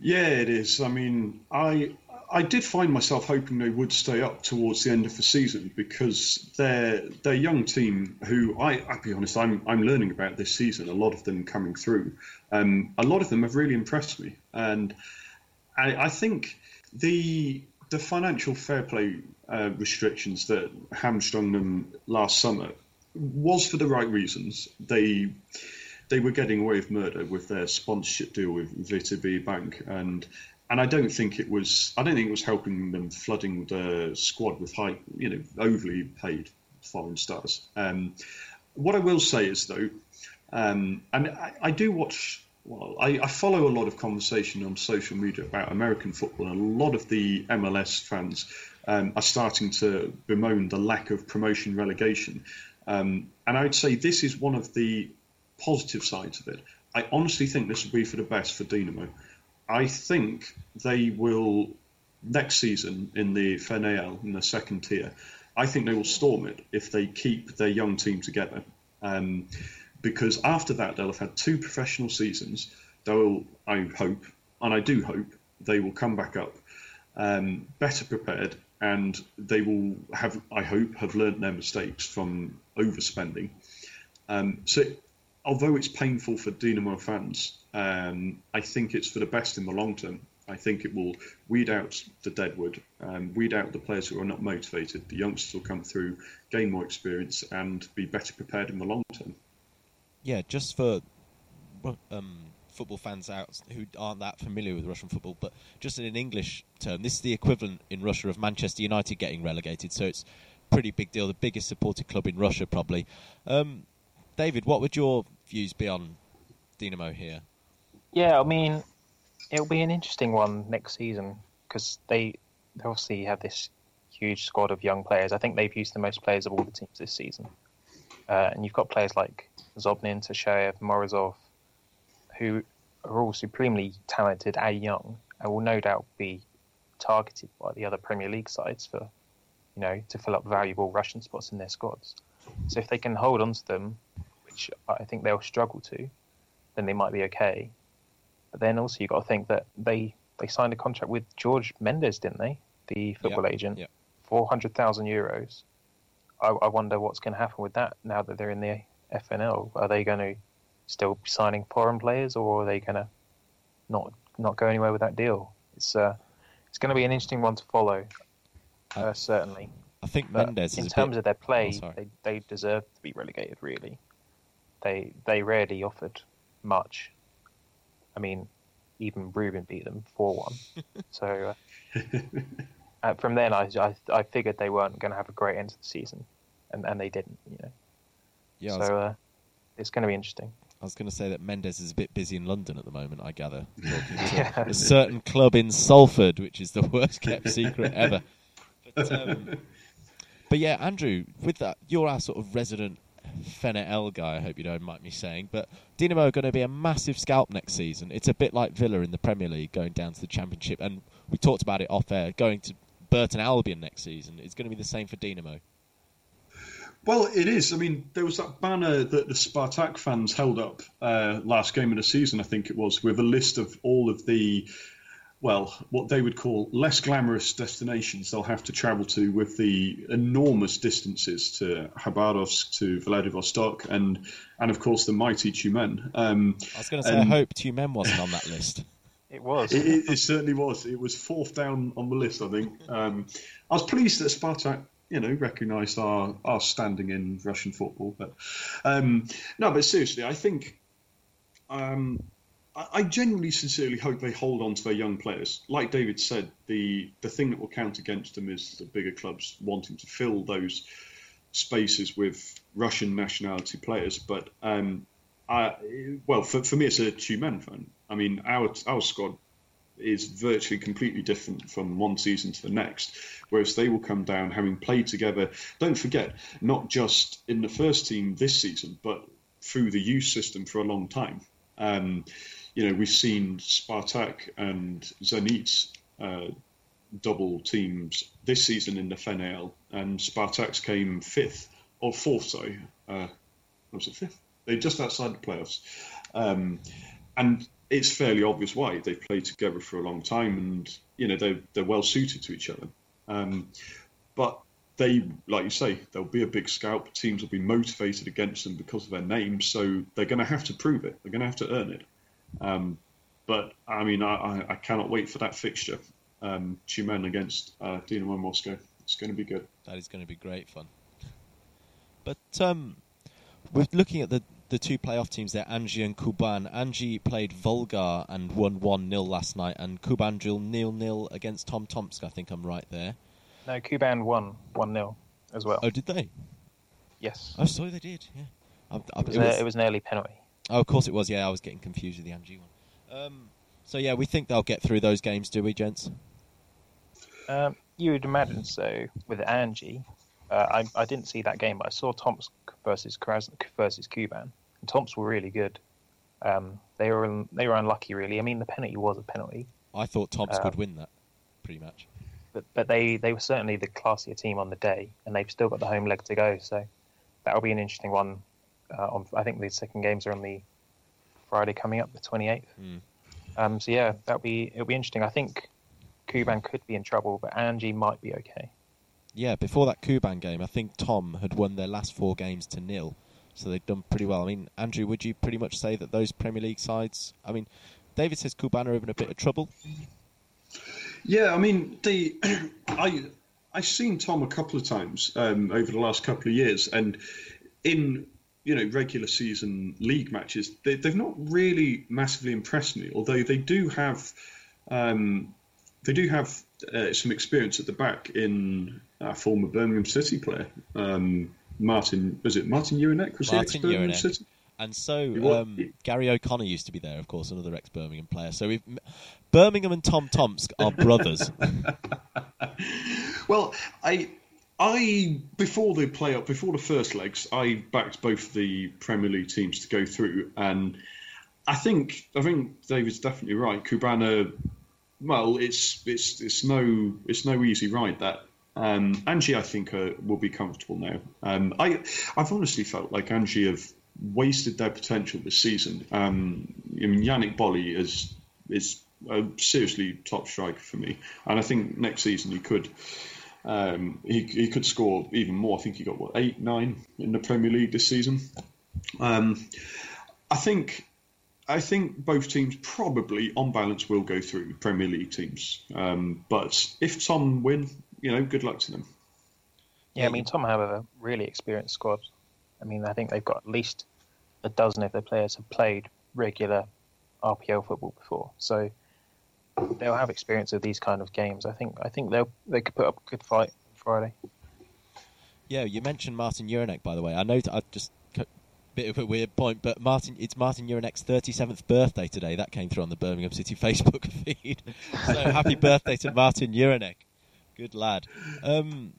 Yeah, it is. I mean, I I did find myself hoping they would stay up towards the end of the season because they're they're young team who I I'll be honest I'm I'm learning about this season. A lot of them coming through. Um, a lot of them have really impressed me, and I, I think the the financial fair play uh, restrictions that hamstrung them last summer was for the right reasons. They they were getting away with murder with their sponsorship deal with VTB Bank, and and I don't think it was I don't think it was helping them flooding the squad with high you know overly paid foreign stars. Um, what I will say is though, um, and I, I, do watch. Well, I, I, follow a lot of conversation on social media about American football, and a lot of the MLS fans um, are starting to bemoan the lack of promotion relegation. Um, and I would say this is one of the positive sides of it. I honestly think this will be for the best for Dinamo. I think they will next season in the FNL in the second tier. I think they will storm it if they keep their young team together. Um, because after that, they'll have had two professional seasons. They'll, I hope, and I do hope, they will come back up um, better prepared, and they will have, I hope, have learned their mistakes from overspending. Um, so, although it's painful for Dinamo fans, um, I think it's for the best in the long term. I think it will weed out the deadwood, um, weed out the players who are not motivated. The youngsters will come through, gain more experience, and be better prepared in the long term.
Yeah, just for um, football fans out who aren't that familiar with Russian football, but just in an English term, this is the equivalent in Russia of Manchester United getting relegated. So it's a pretty big deal. The biggest supported club in Russia, probably. Um, David, what would your views be on Dinamo here?
Yeah, I mean, it'll be an interesting one next season because they, they obviously have this huge squad of young players. I think they've used the most players of all the teams this season. Uh, and you've got players like Zobnin, Tashayev, Morozov, who are all supremely talented and young and will no doubt be targeted by the other Premier League sides for, you know, to fill up valuable Russian spots in their squads. So if they can hold on to them, which I think they'll struggle to, then they might be okay. But then also you've got to think that they they signed a contract with George Mendes, didn't they? The football
yep.
agent,
yep.
four hundred thousand euros. I, I wonder what's going to happen with that now that they're in the FNL. Are they going to still be signing foreign players, or are they going to not not go anywhere with that deal? It's uh, it's going to be an interesting one to follow, uh, uh, certainly.
I think
But
Mendes
in terms
bit-
of their play,
Oh,
they they deserve to be relegated. Really, they they rarely offered much. I mean, even Rubin beat them four one. [laughs] so uh, uh, from then, I, I I figured they weren't going to have a great end to the season, and and they didn't. You know,
yeah, I was,
so uh, it's going to be interesting.
I was going to say that Mendes is a bit busy in London at the moment. I gather, [laughs] talking to
Yeah.
a certain club in Salford, which is the worst kept secret ever. [laughs] But, um, but yeah, Andrew, with that, you're our sort of resident FNL guy, I hope you don't mind me saying, but Dinamo are going to be a massive scalp next season. It's a bit like Villa in the Premier League going down to the Championship, and we talked about it off air, going to Burton Albion next season. It's going to be the same for Dinamo.
Well, it is. I mean, there was that banner that the Spartak fans held up uh, last game of the season, I think it was, with a list of all of the well, what they would call less glamorous destinations they'll have to travel to with the enormous distances to Khabarovsk, to Vladivostok, and and of course the mighty Tyumen.
Um, I was going to say, I hope Tyumen wasn't on that list. [laughs]
It was.
It, it, it, certainly was. It was fourth down on the list, I think. Um, I was pleased that Spartak, you know, recognised our, our standing in Russian football. But um, no, but seriously, I think um, I genuinely, sincerely hope they hold on to their young players. Like David said, the the thing that will count against them is the bigger clubs wanting to fill those spaces with Russian nationality players. But um, I, well, for, for me, it's a Tyumen fan. I mean, our our squad is virtually completely different from one season to the next. Whereas they will come down having played together. Don't forget, not just in the first team this season, but through the youth system for a long time. Um, you know, we've seen Spartak and Zenit uh, double teams this season in the FNL, and Spartak's came fifth or fourth, sorry. Uh, was it fifth? They're just outside the playoffs. Um, and it's fairly obvious why. They've played together for a long time and, you know, they're, they're well suited to each other. Um, but they, like you say, there'll be a big scalp. Teams will be motivated against them because of their name so they're going to have to prove it. They're going to have to earn it. Um, but I mean, I, I, cannot wait for that fixture. Um, Tyumen against uh, Dinamo Moscow. It's going to be good.
That is going to be great fun. But um, we're looking at the the two playoff teams there, Anzhi and Kuban. Anzhi played Volgar and won 1 0 last night, and Kuban drew 0 0 against Tom Tomsk. I think I'm right there.
No, Kuban won 1 0 as well.
Oh, did they?
Yes.
Oh, sorry, they did, yeah.
I, I, it, was, it, was, it was an early penalty.
Oh, of course it was. Yeah, I was getting confused with the Anzhi one. Um, so yeah, we think they'll get through those games, do we, gents?
Um, you would imagine so with Anzhi, Uh, I, I didn't see that game, but I saw Tomsk versus Krasn- versus Kuban. And Tomsk were really good. Um, they were they were unlucky, really. I mean, the penalty was a penalty.
I thought Tomsk uh, would win that, pretty much.
But but they, they were certainly the classier team on the day, and they've still got the home leg to go. So that'll be an interesting one uh, on, I think the second games are on the Friday coming up, the 28th. Mm. Um, so yeah, that'll be it'll be interesting. I think Kuban could be in trouble, but Anzhi might be okay.
Yeah, before that Kuban game, I think Tom had won their last four games to nil, so they've done pretty well. I mean, Andrew, would you pretty much say that those Premier League sides? I mean, David says Kuban are in a bit of trouble.
Yeah, I mean, the [clears throat] I I've seen Tom a couple of times um, over the last couple of years, and in you know regular season league matches, they, have not really massively impressed me. Although they do have um, they do have uh, some experience at the back in our former Birmingham City player um, Martin. Was it Martin Jiránek? Was
Martin he ex City? And so um, Gary O'Connor used to be there, of course, another ex Birmingham player. So we've Birmingham and Tom Tomsk are brothers. [laughs]
well, I I before the play up before the first legs, I backed both the Premier League teams to go through, and I think I think David's definitely right. Kubana, well, it's it's it's no it's no easy ride that. Um, Anzhi, I think, uh, will be comfortable now. Um, I I've honestly felt like Anzhi have wasted their potential this season. Um, I mean, Yannick Boli is is a seriously top striker for me, and I think next season he could um, he, he could score even more. I think he got what eight, nine in the Premier League this season. Um, I think I think both teams probably, on balance, will go through Premier League teams. Um, but if Tom win, you know, good luck to them.
Yeah, I mean, Tom have a really experienced squad. I mean, I think they've got at least a dozen of their players have played regular RPL football before. So they'll have experience of these kind of games. I think I think they'll they could put up a good fight Friday.
Yeah, you mentioned Martin Jiránek, by the way. I know I just bit of a weird point, but Martin, it's Martin Jiránek's 37th birthday today. That came through on the Birmingham City [laughs] Facebook feed. so happy birthday to Martin Jiránek. Good lad. Um,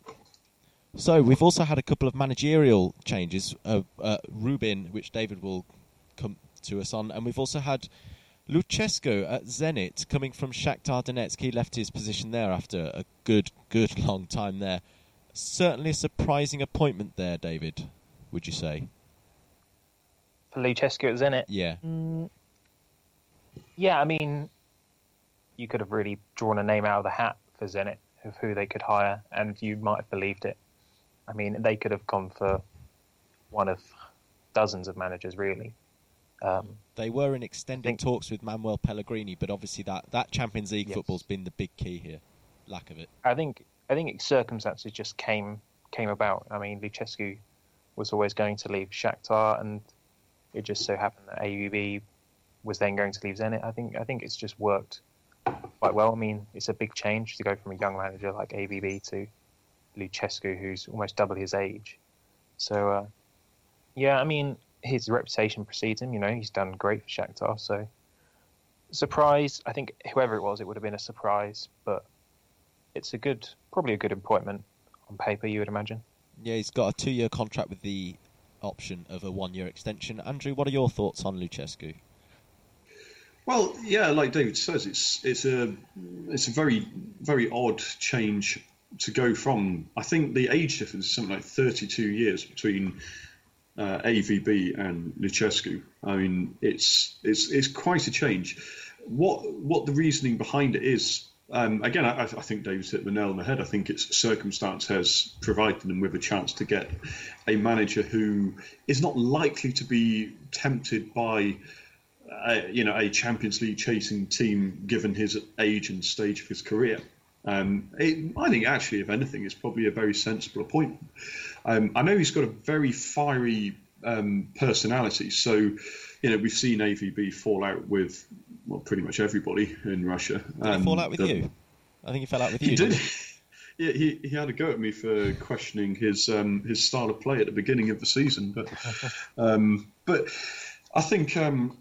So we've also had a couple of managerial changes. Uh, uh, Rubin, which David will come to us on, and we've also had Lucescu at Zenit coming from Shakhtar Donetsk. He left his position there after a good, good [laughs] long time there. Certainly a surprising appointment there, David. Would you say?
For Lucescu at Zenit,
Yeah.
Mm, yeah, I mean, you could have really drawn a name out of the hat for Zenit of who they could hire, and you might have believed it. I mean, they could have gone for one of dozens of managers, really. Um,
They were in extended talks with Manuel Pellegrini, but obviously that, that Champions League
Yes.
football's been the big key here. Lack of it.
I think I think circumstances just came came about. I mean, Lucescu was always going to leave Shakhtar, and it just so happened that AVB was then going to leave Zenit. I think I think it's just worked quite well. I mean, it's a big change to go from a young manager like AVB to Lucescu, who's almost double his age. So, uh, yeah, I mean, his reputation precedes him. You know, he's done great for Shakhtar. So, surprise. I think whoever it was, it would have been a surprise, but it's a good, probably a good appointment on paper. You would imagine.
Yeah, he's got a two-year contract with the option of a one-year extension. Andrew, what are your thoughts on Lucescu?
Well, yeah, like David says, it's it's a it's a very very odd change to go from. I think the age difference is something like 32 years between uh, AVB and Lucescu. I mean, it's it's it's quite a change. What what the reasoning behind it is? Um, again, I, I think David's hit the nail on the head. I think it's circumstance has provided them with a chance to get a manager who is not likely to be tempted by a, you know, a Champions League chasing team given his age and stage of his career. Um, it, I think actually, if anything, it's probably a very sensible appointment. Um, I know he's got a very fiery um, personality, so you know we've seen AVB fall out with well pretty much everybody in Russia.
Did he fall out with
the-
you? I think he fell out with you.
He did.
he? [laughs]
Yeah, he, he had a go at me for questioning his um, his style of play at the beginning of the season, but [laughs] um, but I think um,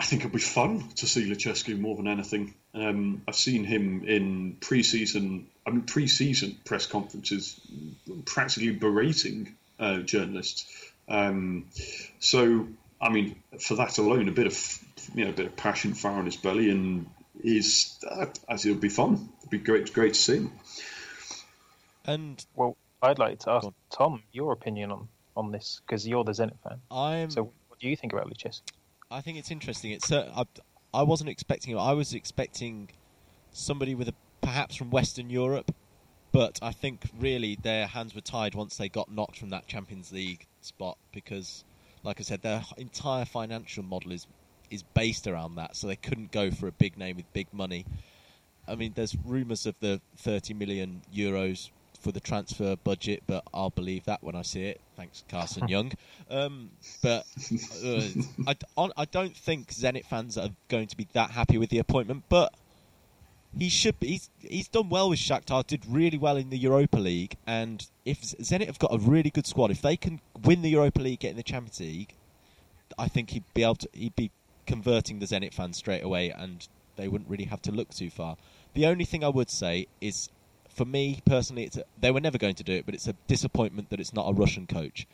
I think it'll be fun to see Lucescu more than anything. Um, I've seen him in pre-season, I mean pre-season press conferences, practically berating uh, journalists. Um, so I mean, for that alone, a bit of you know a bit of passion, fire in his belly, and he's uh, as it'll be fun. It'd be great, great to see him.
And
Well, I'd like to ask Tom your opinion on on this because you're the Zenit fan.
I'm.
So, what do you think about Lucescu?
I think it's interesting. It's uh, I, I wasn't expecting it. I was expecting somebody with a perhaps from Western Europe, but I think really their hands were tied once they got knocked from that Champions League spot because, like I said, their entire financial model is is based around that. So they couldn't go for a big name with big money. I mean, there's rumours of the 30 million euros for the transfer budget, but I'll believe that when I see it. Thanks, Carson [laughs] Young. Um, but uh, I, on- I don't think Zenit fans are going to be that happy with the appointment, but he should be. He's, he's done well with Shakhtar, did really well in the Europa League, and if Zenit have got a really good squad, if they can win the Europa League, get in the Champions League, I think he'd be able to. He'd be converting the Zenit fans straight away, and they wouldn't really have to look too far. The only thing I would say is, for me personally, it's a, they were never going to do it, but it's a disappointment that it's not a Russian coach,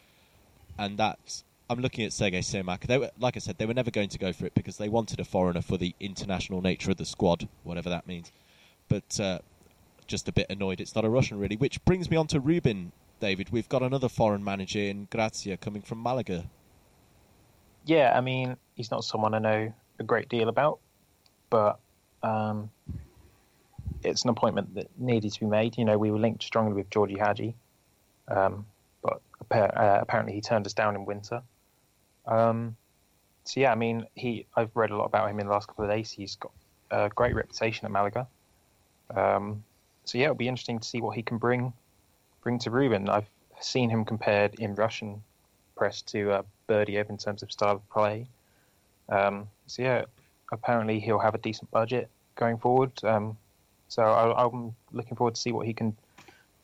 and that's. I'm looking at Sergei Semak. They were, like I said, they were never going to go for it because they wanted a foreigner for the international nature of the squad, whatever that means. But uh, just a bit annoyed it's not a Russian, really. Which brings me on to Rubin, David. We've got another foreign manager in Gracia coming from Malaga.
Yeah, I mean, he's not someone I know a great deal about, but um, it's an appointment that needed to be made. You know, we were linked strongly with Gheorghe Hagi, um, but uh, apparently he turned us down in winter. Um, so yeah, I mean, he I've read a lot about him in the last couple of days. He's got a great reputation at Malaga. Um, so yeah, it'll be interesting to see what he can bring bring to Rubin. I've seen him compared in Russian press to uh, Berdiev in terms of style of play. Um, so yeah, apparently he'll have a decent budget going forward. Um, so I, I'm looking forward to see what he can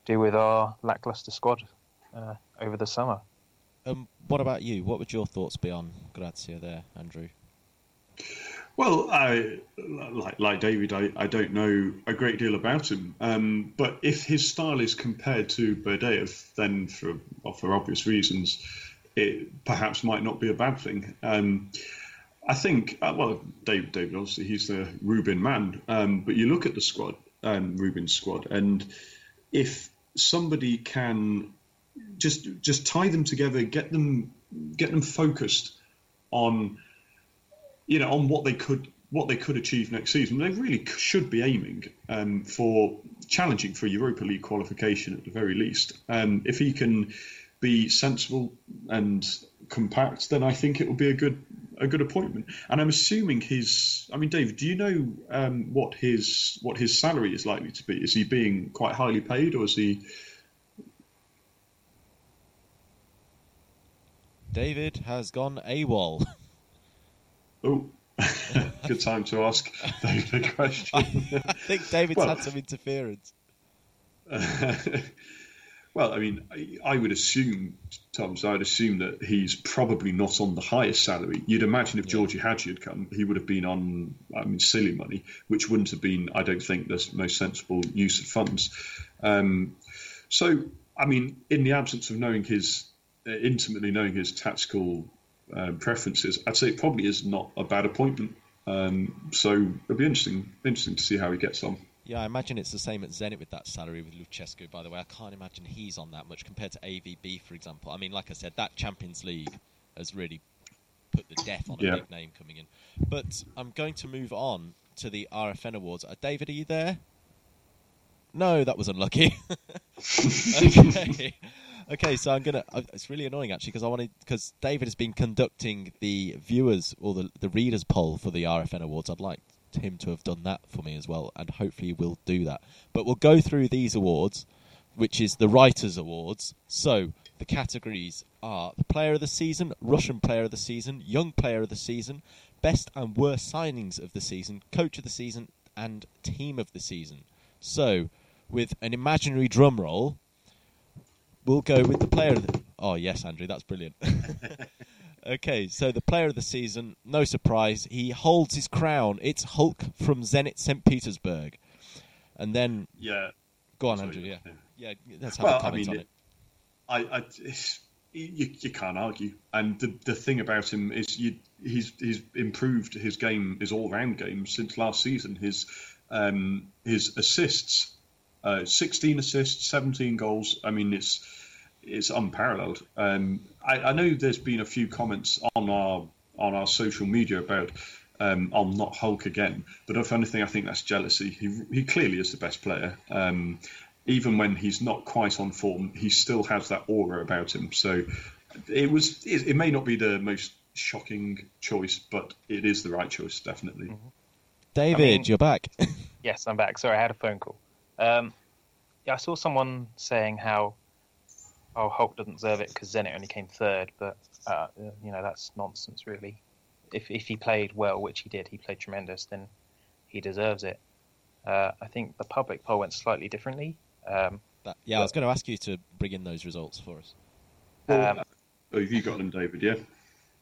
do with our lackluster squad uh, over the summer.
Um, what about you? What would your thoughts be on Gracia there, Andrew?
Well, I, like, like David, I, I don't know a great deal about him. Um, but if his style is compared to Berdeev, then for for obvious reasons, it perhaps might not be a bad thing. Um, I think, uh, well, David, David, obviously he's the Rubin man, um, but you look at the squad, um, Rubin's squad, and if somebody can just just tie them together, get them get them focused on you know on what they could what they could achieve next season. They really should be aiming um, for challenging for Europa League qualification at the very least. Um, if he can be sensible and compact, then I think it will be a good a good appointment. And I'm assuming his. I mean, David, do you know um, what his what his salary is likely to be? Is he being quite highly paid, or is he?
David has gone AWOL. [laughs]
Oh, [laughs] good time to ask David a question. [laughs]
I think David's
Well-
had some interference.
well, I mean, I, I would assume, Tom, so I'd assume that he's probably not on the highest salary. You'd imagine if Gheorghe Hagi had come, he would have been on, I mean, silly money, which wouldn't have been, I don't think, the most sensible use of funds. Um, so, I mean, in the absence of knowing his, uh, intimately knowing his tactical um, preferences, I'd say it probably is not a bad appointment. Um, so it'll be interesting, interesting to see how he gets on.
Yeah, I imagine it's the same at Zenit with that salary with Lucescu, by the way. I can't imagine he's on that much compared to AVB, for example. I mean, like I said, that Champions League has really put the death on a
Yeah.
big name coming in. But I'm going to move on to the RFN Awards. Uh, David, are you there? No, that was unlucky. [laughs] okay. Okay, so I'm gonna. Uh, it's really annoying actually because I wanted because David has been conducting the viewers or the the readers poll for the RFN Awards. I'd like him to have done that for me as well, and hopefully we'll do that. But we'll go through these awards, which is the Writers Awards. So the categories are the Player of the Season, Russian Player of the Season, Young Player of the Season, Best and Worst Signings of the Season, Coach of the Season, and Team of the Season. So, with an imaginary drum roll, we'll go with the Player of the. Oh yes, Andrew, that's brilliant. [laughs] Okay, so the player of the season, no surprise, he holds his crown. It's Hulk from Zenit St. Petersburg. And then,
Yeah.
go on, Andrew, yeah.
yeah.
Let's have
Well, I
comment
mean,
on
it-. I, I you, you can't argue. And the the thing about him is you, he's he's improved his game, his all round game since last season. His um, his assists, uh, 16 assists, 17 goals. I mean, it's it's unparalleled. Um, I, I know there's been a few comments on our on our social media about. Um, I'm not Hulk again, but if anything, I think that's jealousy. He he clearly is the best player. Um, even when he's not quite on form, he still has that aura about him. So it was. It, it may not be the most shocking choice, but it is the right choice, definitely.
David,
mean-
you're back. [laughs]
Yes, I'm back. Sorry, I had a phone call. Um, yeah, I saw someone saying how, oh, Hulk doesn't deserve it because Zenit only came third, but uh, you know that's nonsense, really. If if he played well, which he did, he played tremendous, then he deserves it. Uh, I think the public poll went slightly differently. Um,
That- yeah, I was going to ask you to bring in those results for us.
um,
Oh, you got them, David? Yeah.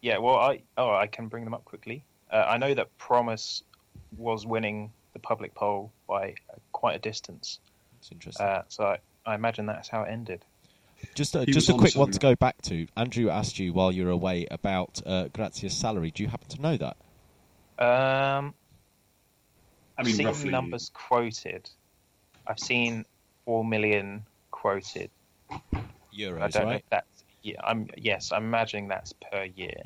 Yeah, well, I oh I can bring them up quickly. Uh, I know that Promes was winning the public poll by uh, quite a distance,
It's interesting.
uh, so I, I imagine that's how it ended.
Just a, just
was
a
on
quick one to go back to. Andrew asked you while you were away about uh, Gracia's salary. Do you happen to know that?
Um,
I
I've
mean,
seen
roughly.
numbers quoted. I've seen four million quoted. I
Euros,
don't know
right?
if that's yeah. I'm yes. I'm imagining that's per year.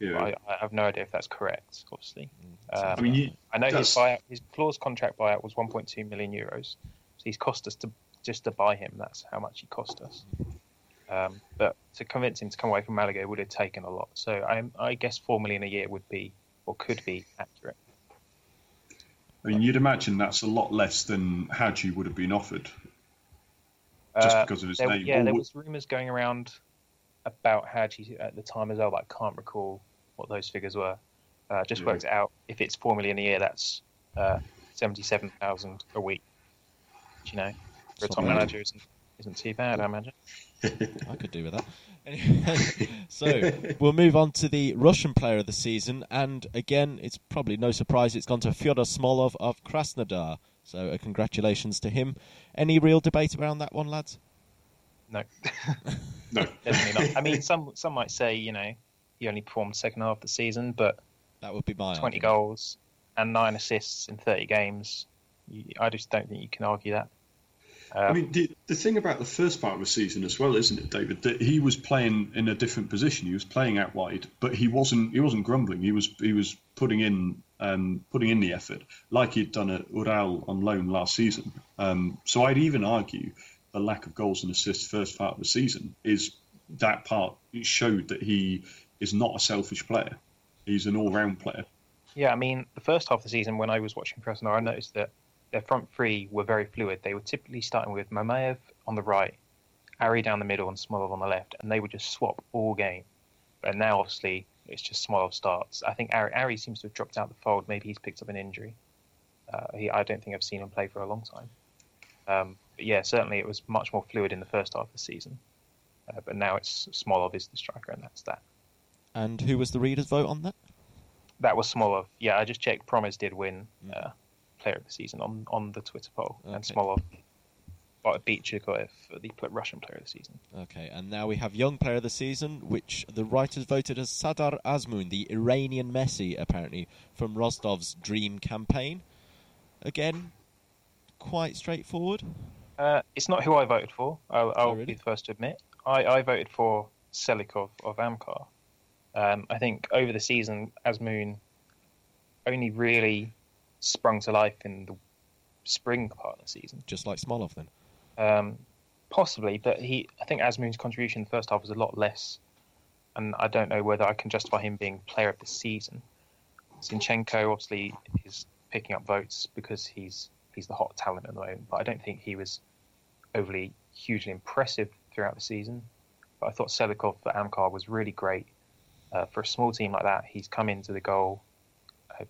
Yeah.
I, I have no idea if that's correct. Obviously,
Mm,
Um,
I mean, you,
I know his buyout, his clause contract buyout was 1.2 million euros. So he's cost us to just to buy him. That's how much he cost us. Um, but to convince him to come away from Malaga would have taken a lot. So I, I guess four million a year would be or could be accurate.
I mean, you'd imagine that's a lot less than Hagi would have been offered, just
Uh,
because of his
there,
name.
yeah,
Or
there was rumours going around about Hagi at the time as well, but I can't recall what those figures were. Uh, just
Yeah.
worked out if it's four million a year, that's uh, seventy-seven thousand a week. You know, for a top
Something
manager, isn't isn't too bad, I imagine. [laughs]
I could do with that. Anyway, [laughs] so we'll move on to the Russian player of the season, and again, it's probably no surprise it's gone to Fyodor Smolov of Krasnodar. So, uh, congratulations to him. Any real debate around that one, lads?
No, [laughs]
No.
definitely not. I mean, some some might say you know he only performed second half of the season, but
That would be my
20
argument.
goals and nine assists in 30 games. I just don't think you can argue that. Uh,
I mean, the, the thing about the first part of the season as well, isn't it, David? That he was playing in a different position. He was playing out wide, but he wasn't. He wasn't grumbling. He was. He was putting in. Um, putting in the effort, like he'd done at Ural on loan last season. Um, so I'd even argue the lack of goals and assists first part of the season is that part showed that he is not a selfish player. He's an all-round player.
Yeah, I mean, the first half of the season when I was watching Krasnodar, I noticed that their front three were very fluid. They were typically starting with Mamayev on the right, Ari down the middle, and Smolov on the left, and they would just swap all game. But now, obviously, it's just Smolov starts. I think Ari, Ari seems to have dropped out the fold. Maybe he's picked up an injury. Uh, he, I don't think I've seen him play for a long time. Um, but yeah, certainly it was much more fluid in the first half of the season. Uh, but now it's Smolov is the striker, and that's that.
And who was the reader's vote on that?
That was Smolov. Yeah, I just checked. Promes did win
Mm.
uh, player of the season on, on the Twitter poll, and
Okay.
Smolov got beat Chikoev for the Russian player of the season.
Okay, and now we have Young Player of the Season, which the writers voted as Sardar Azmoun, the Iranian Messi, apparently, from Rostov's Dream campaign. Again, quite straightforward.
Uh, it's not who I voted for. I'll, I'll
Oh, really?
be the first to admit. I, I voted for Selikhov of Amkar. Um, I think over the season, Azmoun only really sprung to life in the spring part of the season.
Just like Smolov, then.
Um, possibly, but he. I think Azmoun's contribution in the first half was a lot less, and I don't know whether I can justify him being player of the season. Zinchenko obviously is picking up votes because he's he's the hot talent at the moment, but I don't think he was overly hugely impressive throughout the season. But I thought Selikhov for Amkar was really great uh, for a small team like that. He's come into the goal,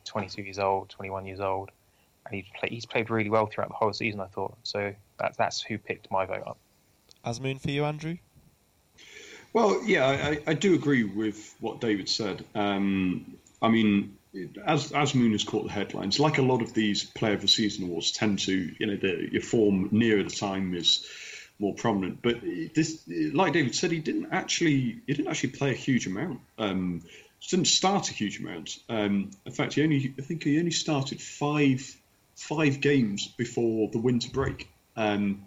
22 years old, 21 years old, and he's played he's played really well throughout the whole season. I thought so. That's that's who picked my vote up.
Azmoun for you, Andrew?
Well, yeah, I, I- I do agree with what David said. Um, I mean, as Azmoun has caught the headlines, like a lot of these Player of the Season awards tend to, you know, the, your form nearer the time is more prominent. But this, like David said, he didn't actually he didn't actually play a huge amount. Um, didn't start a huge amount. Um, in fact, he only I think he only started five five games before the winter break. Um,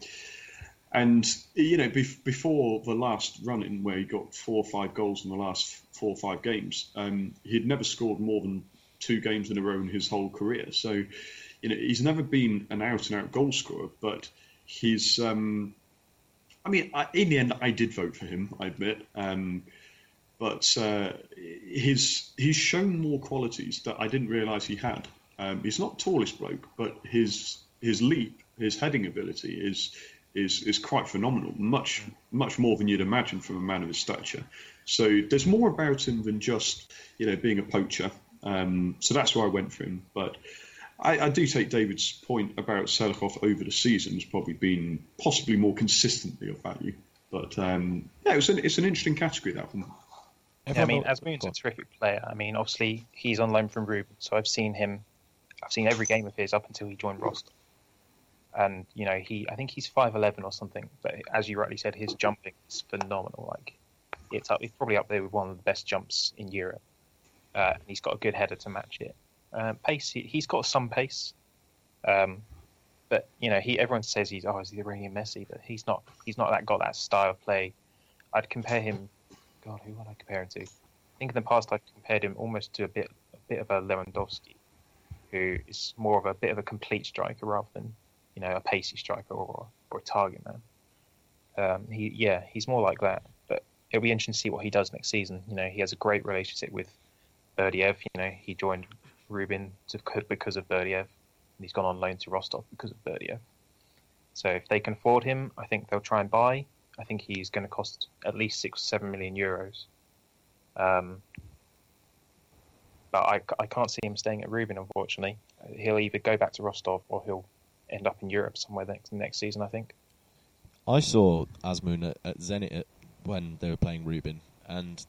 and you know, bef- before the last run in where he got four or five goals in the last four or five games, um, he'd never scored more than two games in a row in his whole career. So, you know, he's never been an out and out goal scorer, but he's. Um, I mean, I, in the end, I did vote for him. I admit. But uh, his he's shown more qualities that I didn't realise he had. Um, he's not tallest bloke, but his his leap, his heading ability is is is quite phenomenal. Much much more than you'd imagine from a man of his stature. So there's more about him than just you know being a poacher. Um, so that's why I went for him. But I, I do take David's point about Selikhov over the season has probably been possibly more consistently of value. But um, yeah, it's an it's an interesting category that one.
Yeah, I mean, Azmoun's
Go
a terrific player. I mean, obviously he's on loan from Rubin, so I've seen him. I've seen every game of his up until he joined Rostov. And you know, he I think he's five eleven or something. But as you rightly said, his jumping is phenomenal. Like it's up, it's probably up there with one of the best jumps in Europe. Uh, and he's got a good header to match it. Uh, pace, he, he's got some pace. Um, but you know, he everyone says he's oh, he's the Iranian Messi, but he's not. He's not that got that style of play. I'd compare him. God, who would I compare him to? I think in the past I've compared him almost to a bit, a bit of a Lewandowski, who is more of a bit of a complete striker rather than, you know, a pacey striker or or a target man. Um, he, yeah, he's more like that. But it'll be interesting to see what he does next season. You know, he has a great relationship with Berdiev. You know, he joined Rubin to, because of Berdiev, and he's gone on loan to Rostov because of Berdiev. So if they can afford him, I think they'll try and buy. I think he's going to cost at least six or seven million euros. Um, but I, I can't see him staying at Rubin, unfortunately. He'll either go back to Rostov or he'll end up in Europe somewhere next next season. I think.
I saw Azmoun at, at Zenit at, when they were playing Rubin, and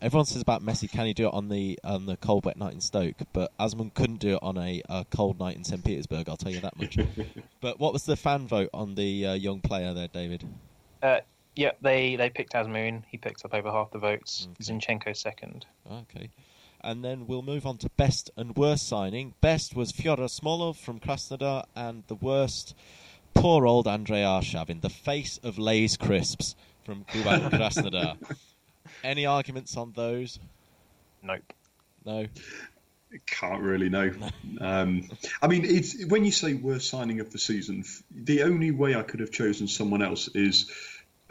everyone says about Messi, can he do it on the on the cold wet night in Stoke? But Azmoun couldn't do it on a, a cold night in St Petersburg. I'll tell you that much. [laughs] but what was the fan vote on the uh, young player there, David?
Uh, yeah, they they picked Azmoun. He picks up over half the votes.
Okay.
Zinchenko second.
Okay. And then we'll move on to best and worst signing. Best was Fyodor Smolov from Krasnodar, and the worst, poor old Andrei Arshavin, the face of Lay's Crisps from Kuban Krasnodar. [laughs] Any arguments on those?
Nope.
No.
Can't really know. [laughs] Um, I mean, it's when you say worst signing of the season, the only way I could have chosen someone else is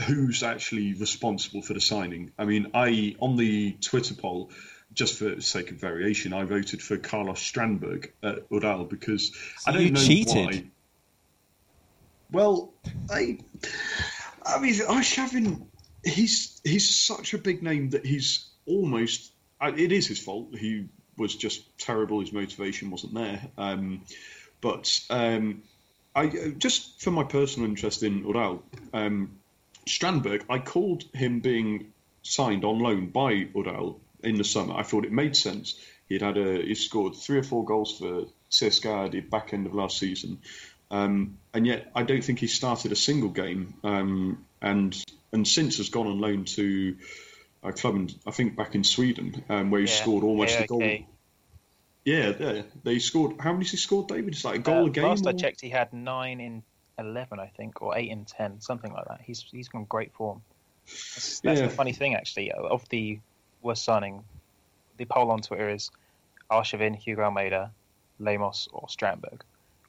who's actually responsible for the signing. I mean, I on the Twitter poll, just for the sake of variation, I voted for Carlos Strandberg at Ural because
So
I don't
you
know
cheated?
why. Well, I, I mean, Arshavin, he's he's such a big name that he's almost. It is his fault. He was just terrible. His motivation wasn't there. Um, but um, I just for my personal interest in Ural, um, Strandberg, I called him being signed on loan by Ural in the summer. I thought it made sense. He'd had a he scored three or four goals for CSKA at the back end of last season, um, and yet I don't think he started a single game. Um, and and since has gone on loan to a club, in, I think back in Sweden, um, where he
Yeah,
scored almost a goal.
AIK.
Yeah, yeah, they scored. How many has he scored, David? It's like a goal
Uh,
a game.
Last I checked, he had nine in eleven, I think, or eight in ten, something like that. He's he's gone great form. That's, that's
Yeah.
the funny thing, actually, of the worst signing. The poll on Twitter is Arshavin, Hugo Almeida, Lemos, or Strandberg.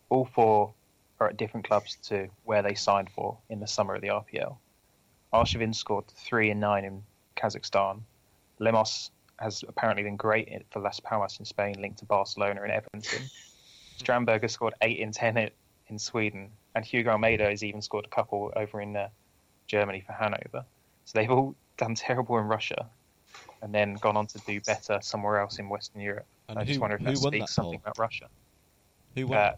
All four are at different clubs to where they signed for in the summer of the RPL. Arshavin scored three and nine in Kazakhstan. Lemos has apparently been great for Las Palmas in Spain, linked to Barcelona and Everton. [laughs] Strandberg has scored eight in ten in, in Sweden, and Hugo Almeida has even scored a couple over in uh, Germany for Hanover. So they've all [laughs] done terrible in Russia, and then gone on to do better somewhere else in Western Europe.
And
I just
who-
wonder if that speaks
that
something about Russia.
Who won?
Uh.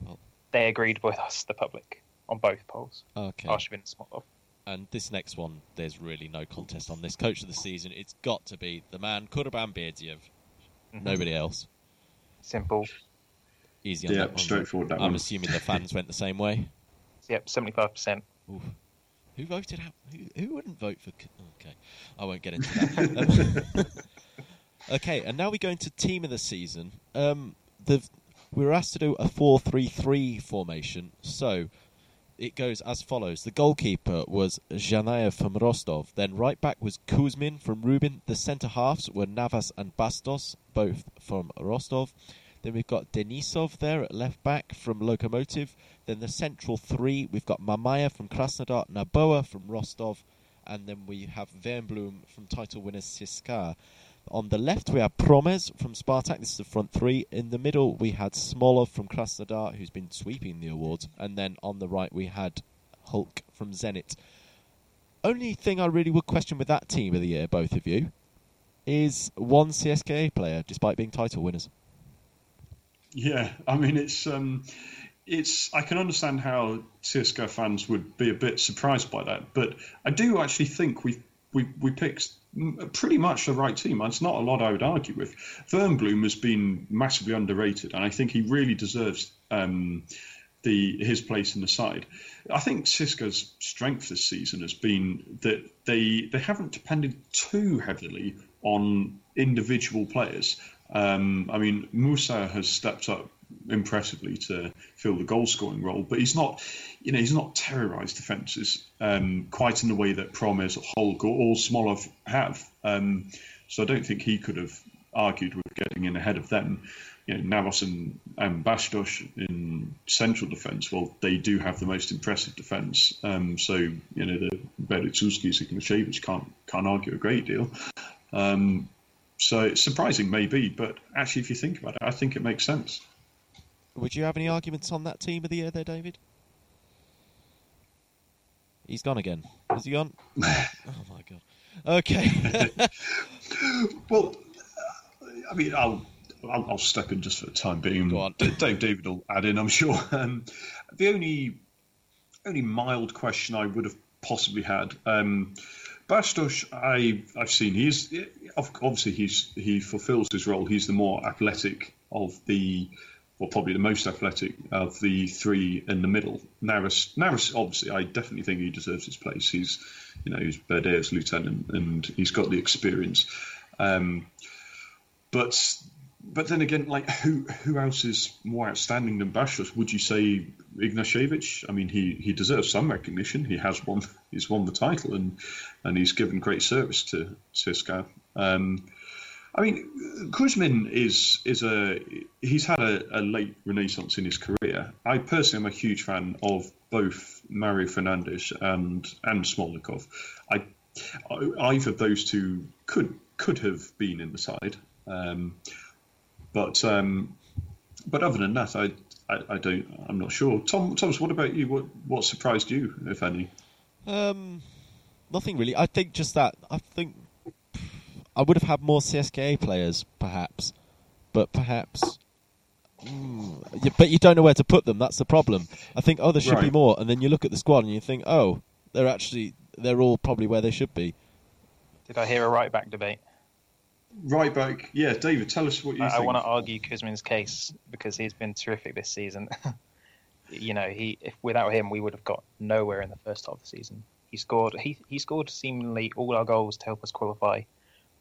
They agreed with us, the public, on both polls.
okay.
Arshavin and Smolov.
And this next one, there's really no contest on this. Coach of the season, it's got to be the man, Kurban Berdiev.
Mhm.
Nobody else.
Simple.
Easy on
Yeah,
that one.
straightforward, that
I'm
one.
assuming the fans went the same way. [laughs]
Yep, seventy-five percent.
Who voted out? Who, who wouldn't vote for? K- Okay, I won't get into that. [laughs] Um, [laughs] okay, and now we go into team of the season. Um, the we were asked to do a four-three-three formation, so it goes as follows: the goalkeeper was Zhanayev from Rostov. Then right back was Kuzmin from Rubin. The centre halves were Navas and Bastos, both from Rostov. Then we've got Denisov there at left back from Lokomotiv. Then the central three, we've got Mamaev from Krasnodar, Noboa from Rostov, and then we have Wernbloom from title winners CSKA. On the left, we have Promes from Spartak. This is the front three. In the middle, we had Smolov from Krasnodar, who's been sweeping the awards. And then on the right, we had Hulk from Zenit. Only thing I really would question with that team of the year, both of you, is one CSKA player, despite being title winners.
Yeah, I mean it's um, it's I can understand how CSKA fans would be a bit surprised by that, but I do actually think we we we picked pretty much the right team. It's not a lot I would argue with. Wernbloom has been massively underrated, and I think he really deserves um, the his place in the side. I think CSKA's strength this season has been that they they haven't depended too heavily on individual players. Um, I mean, Musa has stepped up impressively to fill the goal scoring role, but he's not, you know, he's not terrorised defences um, quite in the way that Promes, Hulk, or, Smolov have. Um, so I don't think he could have argued with getting in ahead of them. You know, Navas and, and Bastos in central defence, well, they do have the most impressive defence. Um, so, you know, the Berezutskys and Ignashevich can't, can't argue a great deal. Um, so it's surprising, maybe, but actually, if you think about it, I think it makes sense.
Would you have any arguments on that team of the year there, David? He's gone again. Has he gone? [laughs] oh my god. Okay. [laughs]
Well, I mean, I'll, I'll I'll step in just for the time being.
Go on.
Dave David will add in, I'm sure. [laughs] Um, the only only mild question I would have possibly had. Um, Bastos, I I've seen he's obviously he's he fulfills his role. He's the more athletic of the, well, probably the most athletic of the three in the middle. Navas, Navas, obviously, I definitely think he deserves his place. He's, you know, he's Berdiev's lieutenant and he's got the experience. Um, but but then again, like who who else is more outstanding than Bastos? Would you say Ignashevich? I mean, he, he deserves some recognition. He has won [laughs] he's won the title and and he's given great service to CSKA. Um, I mean, Kuzmin is is a he's had a, a, late renaissance in his career. I personally am a huge fan of both Mario Fernandes and and Smolnikov. I either of those two could could have been in the side, um, but um, but other than that, I, I, I don't I'm not sure. Tom Thomas, what about you? What what surprised you, if any?
Um, nothing really. I think just that. I think I would have had more CSKA players, perhaps, but perhaps. Mm, but you don't know where to put them. That's the problem. I think, oh, there should right. be more, and then you look at the squad and you think, oh, they're actually they're all probably where they should be.
Did I hear a right back debate?
Right back, yeah. David, tell us what you. I, think.
I want to argue Kuzmin's case because he's been terrific this season. [laughs] you know, he if without him we would have got nowhere in the first half of the season. He scored. He he scored seemingly all our goals to help us qualify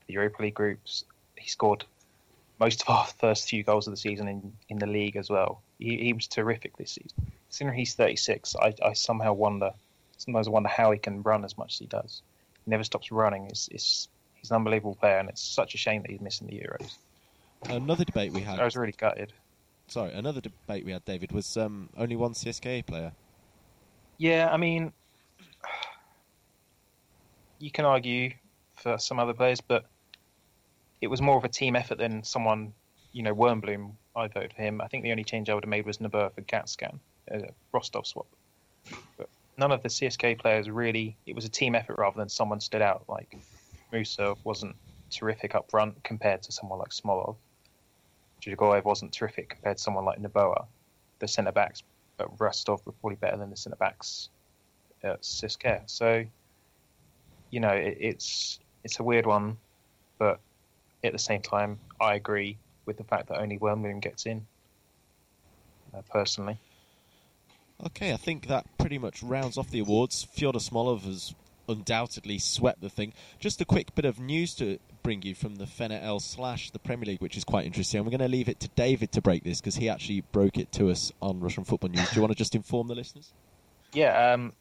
the Europa League groups. He scored most of our [laughs] first few goals of the season in, in the league as well. He, he was terrific this season. Considering he's 36, I, I somehow wonder, sometimes I wonder how he can run as much as he does. He never stops running. It's, it's, he's an unbelievable player, and it's such a shame that he's missing the Euros.
Another debate we had.
I was really gutted.
Sorry, another debate we had, David, was um, only one CSKA player.
Yeah, I mean, you can argue for some other players, but it was more of a team effort than someone, you know, Wernbloom. I voted for him. I think the only change I would have made was Noboa for Gatcan, a Rostov swap. But none of the CSK players really. It was a team effort rather than someone stood out. Like Musa wasn't terrific up front compared to someone like Smolov. Dzagoev wasn't terrific compared to someone like Noboa. The centre backs at Rostov were probably better than the centre backs at CSKA. So, you know, it, it's it's a weird one, but at the same time, I agree with the fact that only Wernbloom gets in. Uh, personally.
Okay, I think that pretty much rounds off the awards. Fyodor Smolov has undoubtedly swept the thing. Just a quick bit of news to bring you from the FNL slash the Premier League, which is quite interesting. And we're going to leave it to David to break this because he actually broke it to us on Russian Football News. Do you want to just inform the listeners?
Yeah, um,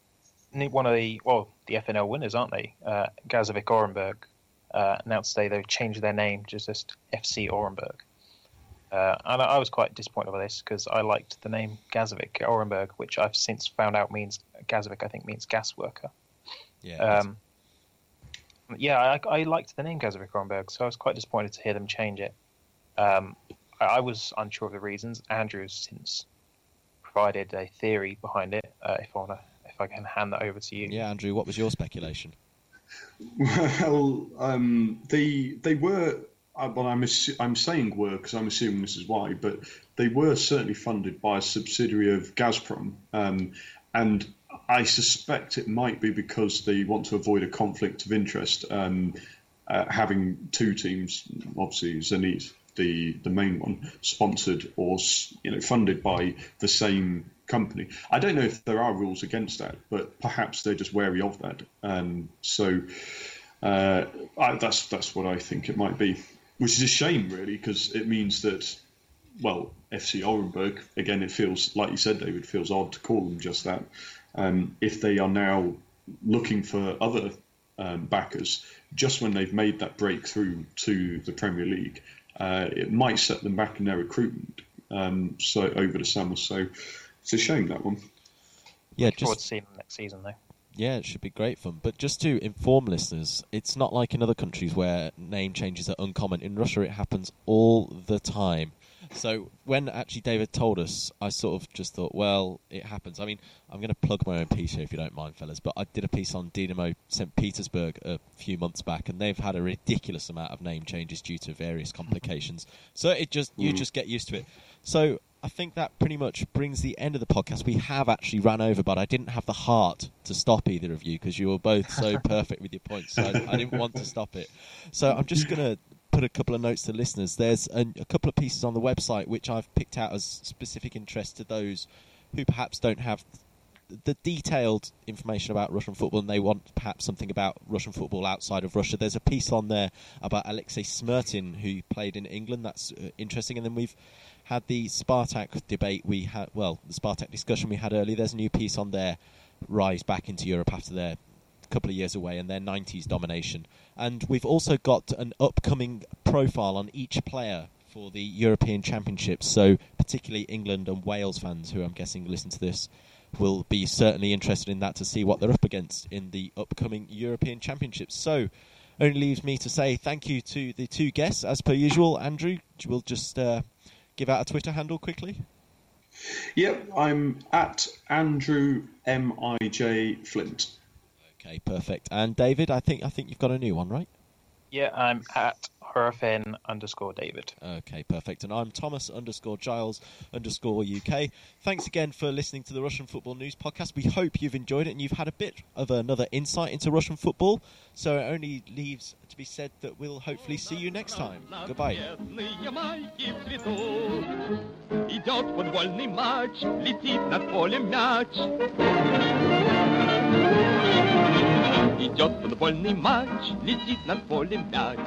one of the well, the FNL winners, aren't they? Uh, Gazovik Orenburg uh, announced today they've changed their name to just FC Orenburg. Uh, and I, I, was quite disappointed by this because I liked the name Gazovik Orenburg, which I've since found out means Gazovik. I think means gas worker.
Yeah. Um,
yeah, I, I, liked the name Gazovik Orenburg, so I was quite disappointed to hear them change it. Um, I, I, was unsure of the reasons. Andrew's since provided a theory behind it. Uh, if I want to, if I can hand that over to you.
Yeah, Andrew, what was your speculation?
Well, um, they they were. Uh, well, I'm assu- I'm saying were because I'm assuming this is why, but they were certainly funded by a subsidiary of Gazprom, um, and I suspect it might be because they want to avoid a conflict of interest. Um, uh, having two teams, obviously Zenit, the the main one, sponsored or you know funded by the same company. I don't know if there are rules against that, but perhaps they're just wary of that. Um, so uh, I, that's that's what I think it might be, which is a shame, really, because it means that, well, FC Orenburg again. It feels like you said, David, it feels odd to call them just that. Um, if they are now looking for other um, backers, just when they've made that breakthrough to the Premier League, uh, it might set them back in their recruitment. Um, so over the summer, so it's a shame that one.
Yeah,
just forward to seeing them next season though.
Yeah, it should be great fun. But just to inform listeners, it's not like in other countries where name changes are uncommon. In Russia, it happens all the time. So when actually David told us, I sort of just thought, well, it happens. I mean, I'm going to plug my own piece here if you don't mind, fellas. But I did a piece on Dynamo St. Petersburg a few months back, and they've had a ridiculous amount of name changes due to various complications. [laughs] So it just you mm. just get used to it. So I think that pretty much brings the end of the podcast. We have actually ran over, but I didn't have the heart to stop either of you because you were both so [laughs] perfect with your points. So I, I, didn't want to stop it. So I'm just going to put a couple of notes to listeners. There's a, a couple of pieces on the website which I've picked out as specific interest to those who perhaps don't have the detailed information about Russian football and they want perhaps something about Russian football outside of Russia. There's a piece on there about Alexei Smertin who played in England. That's uh, interesting. And then we've had the Spartak debate we had, well, the Spartak discussion we had earlier. There's a new piece on their rise back into Europe after their couple of years away and their 90s domination. And we've also got an upcoming profile on each player for the European Championships. So, particularly England and Wales fans, who I'm guessing listen to this, will be certainly interested in that to see what they're up against in the upcoming European Championships. So, only leaves me to say thank you to the two guests, as per usual. Andrew, we'll just uh, give out a Twitter handle quickly.
Yep, I'm at Andrew M I J Flint.
Okay, perfect. And David, I think I think you've got a new one, right?
Yeah, I'm at RFN underscore David.
Okay, perfect. And I'm Thomas underscore Giles underscore UK. Thanks again for listening to the Russian Football News podcast. We hope you've enjoyed it and you've had a bit of another insight into Russian football. So it only leaves to be said that we'll hopefully see you next time. Goodbye. Идет футбольный матч, летит над полем мяч. идет футбольный матч, летит над полем мяч.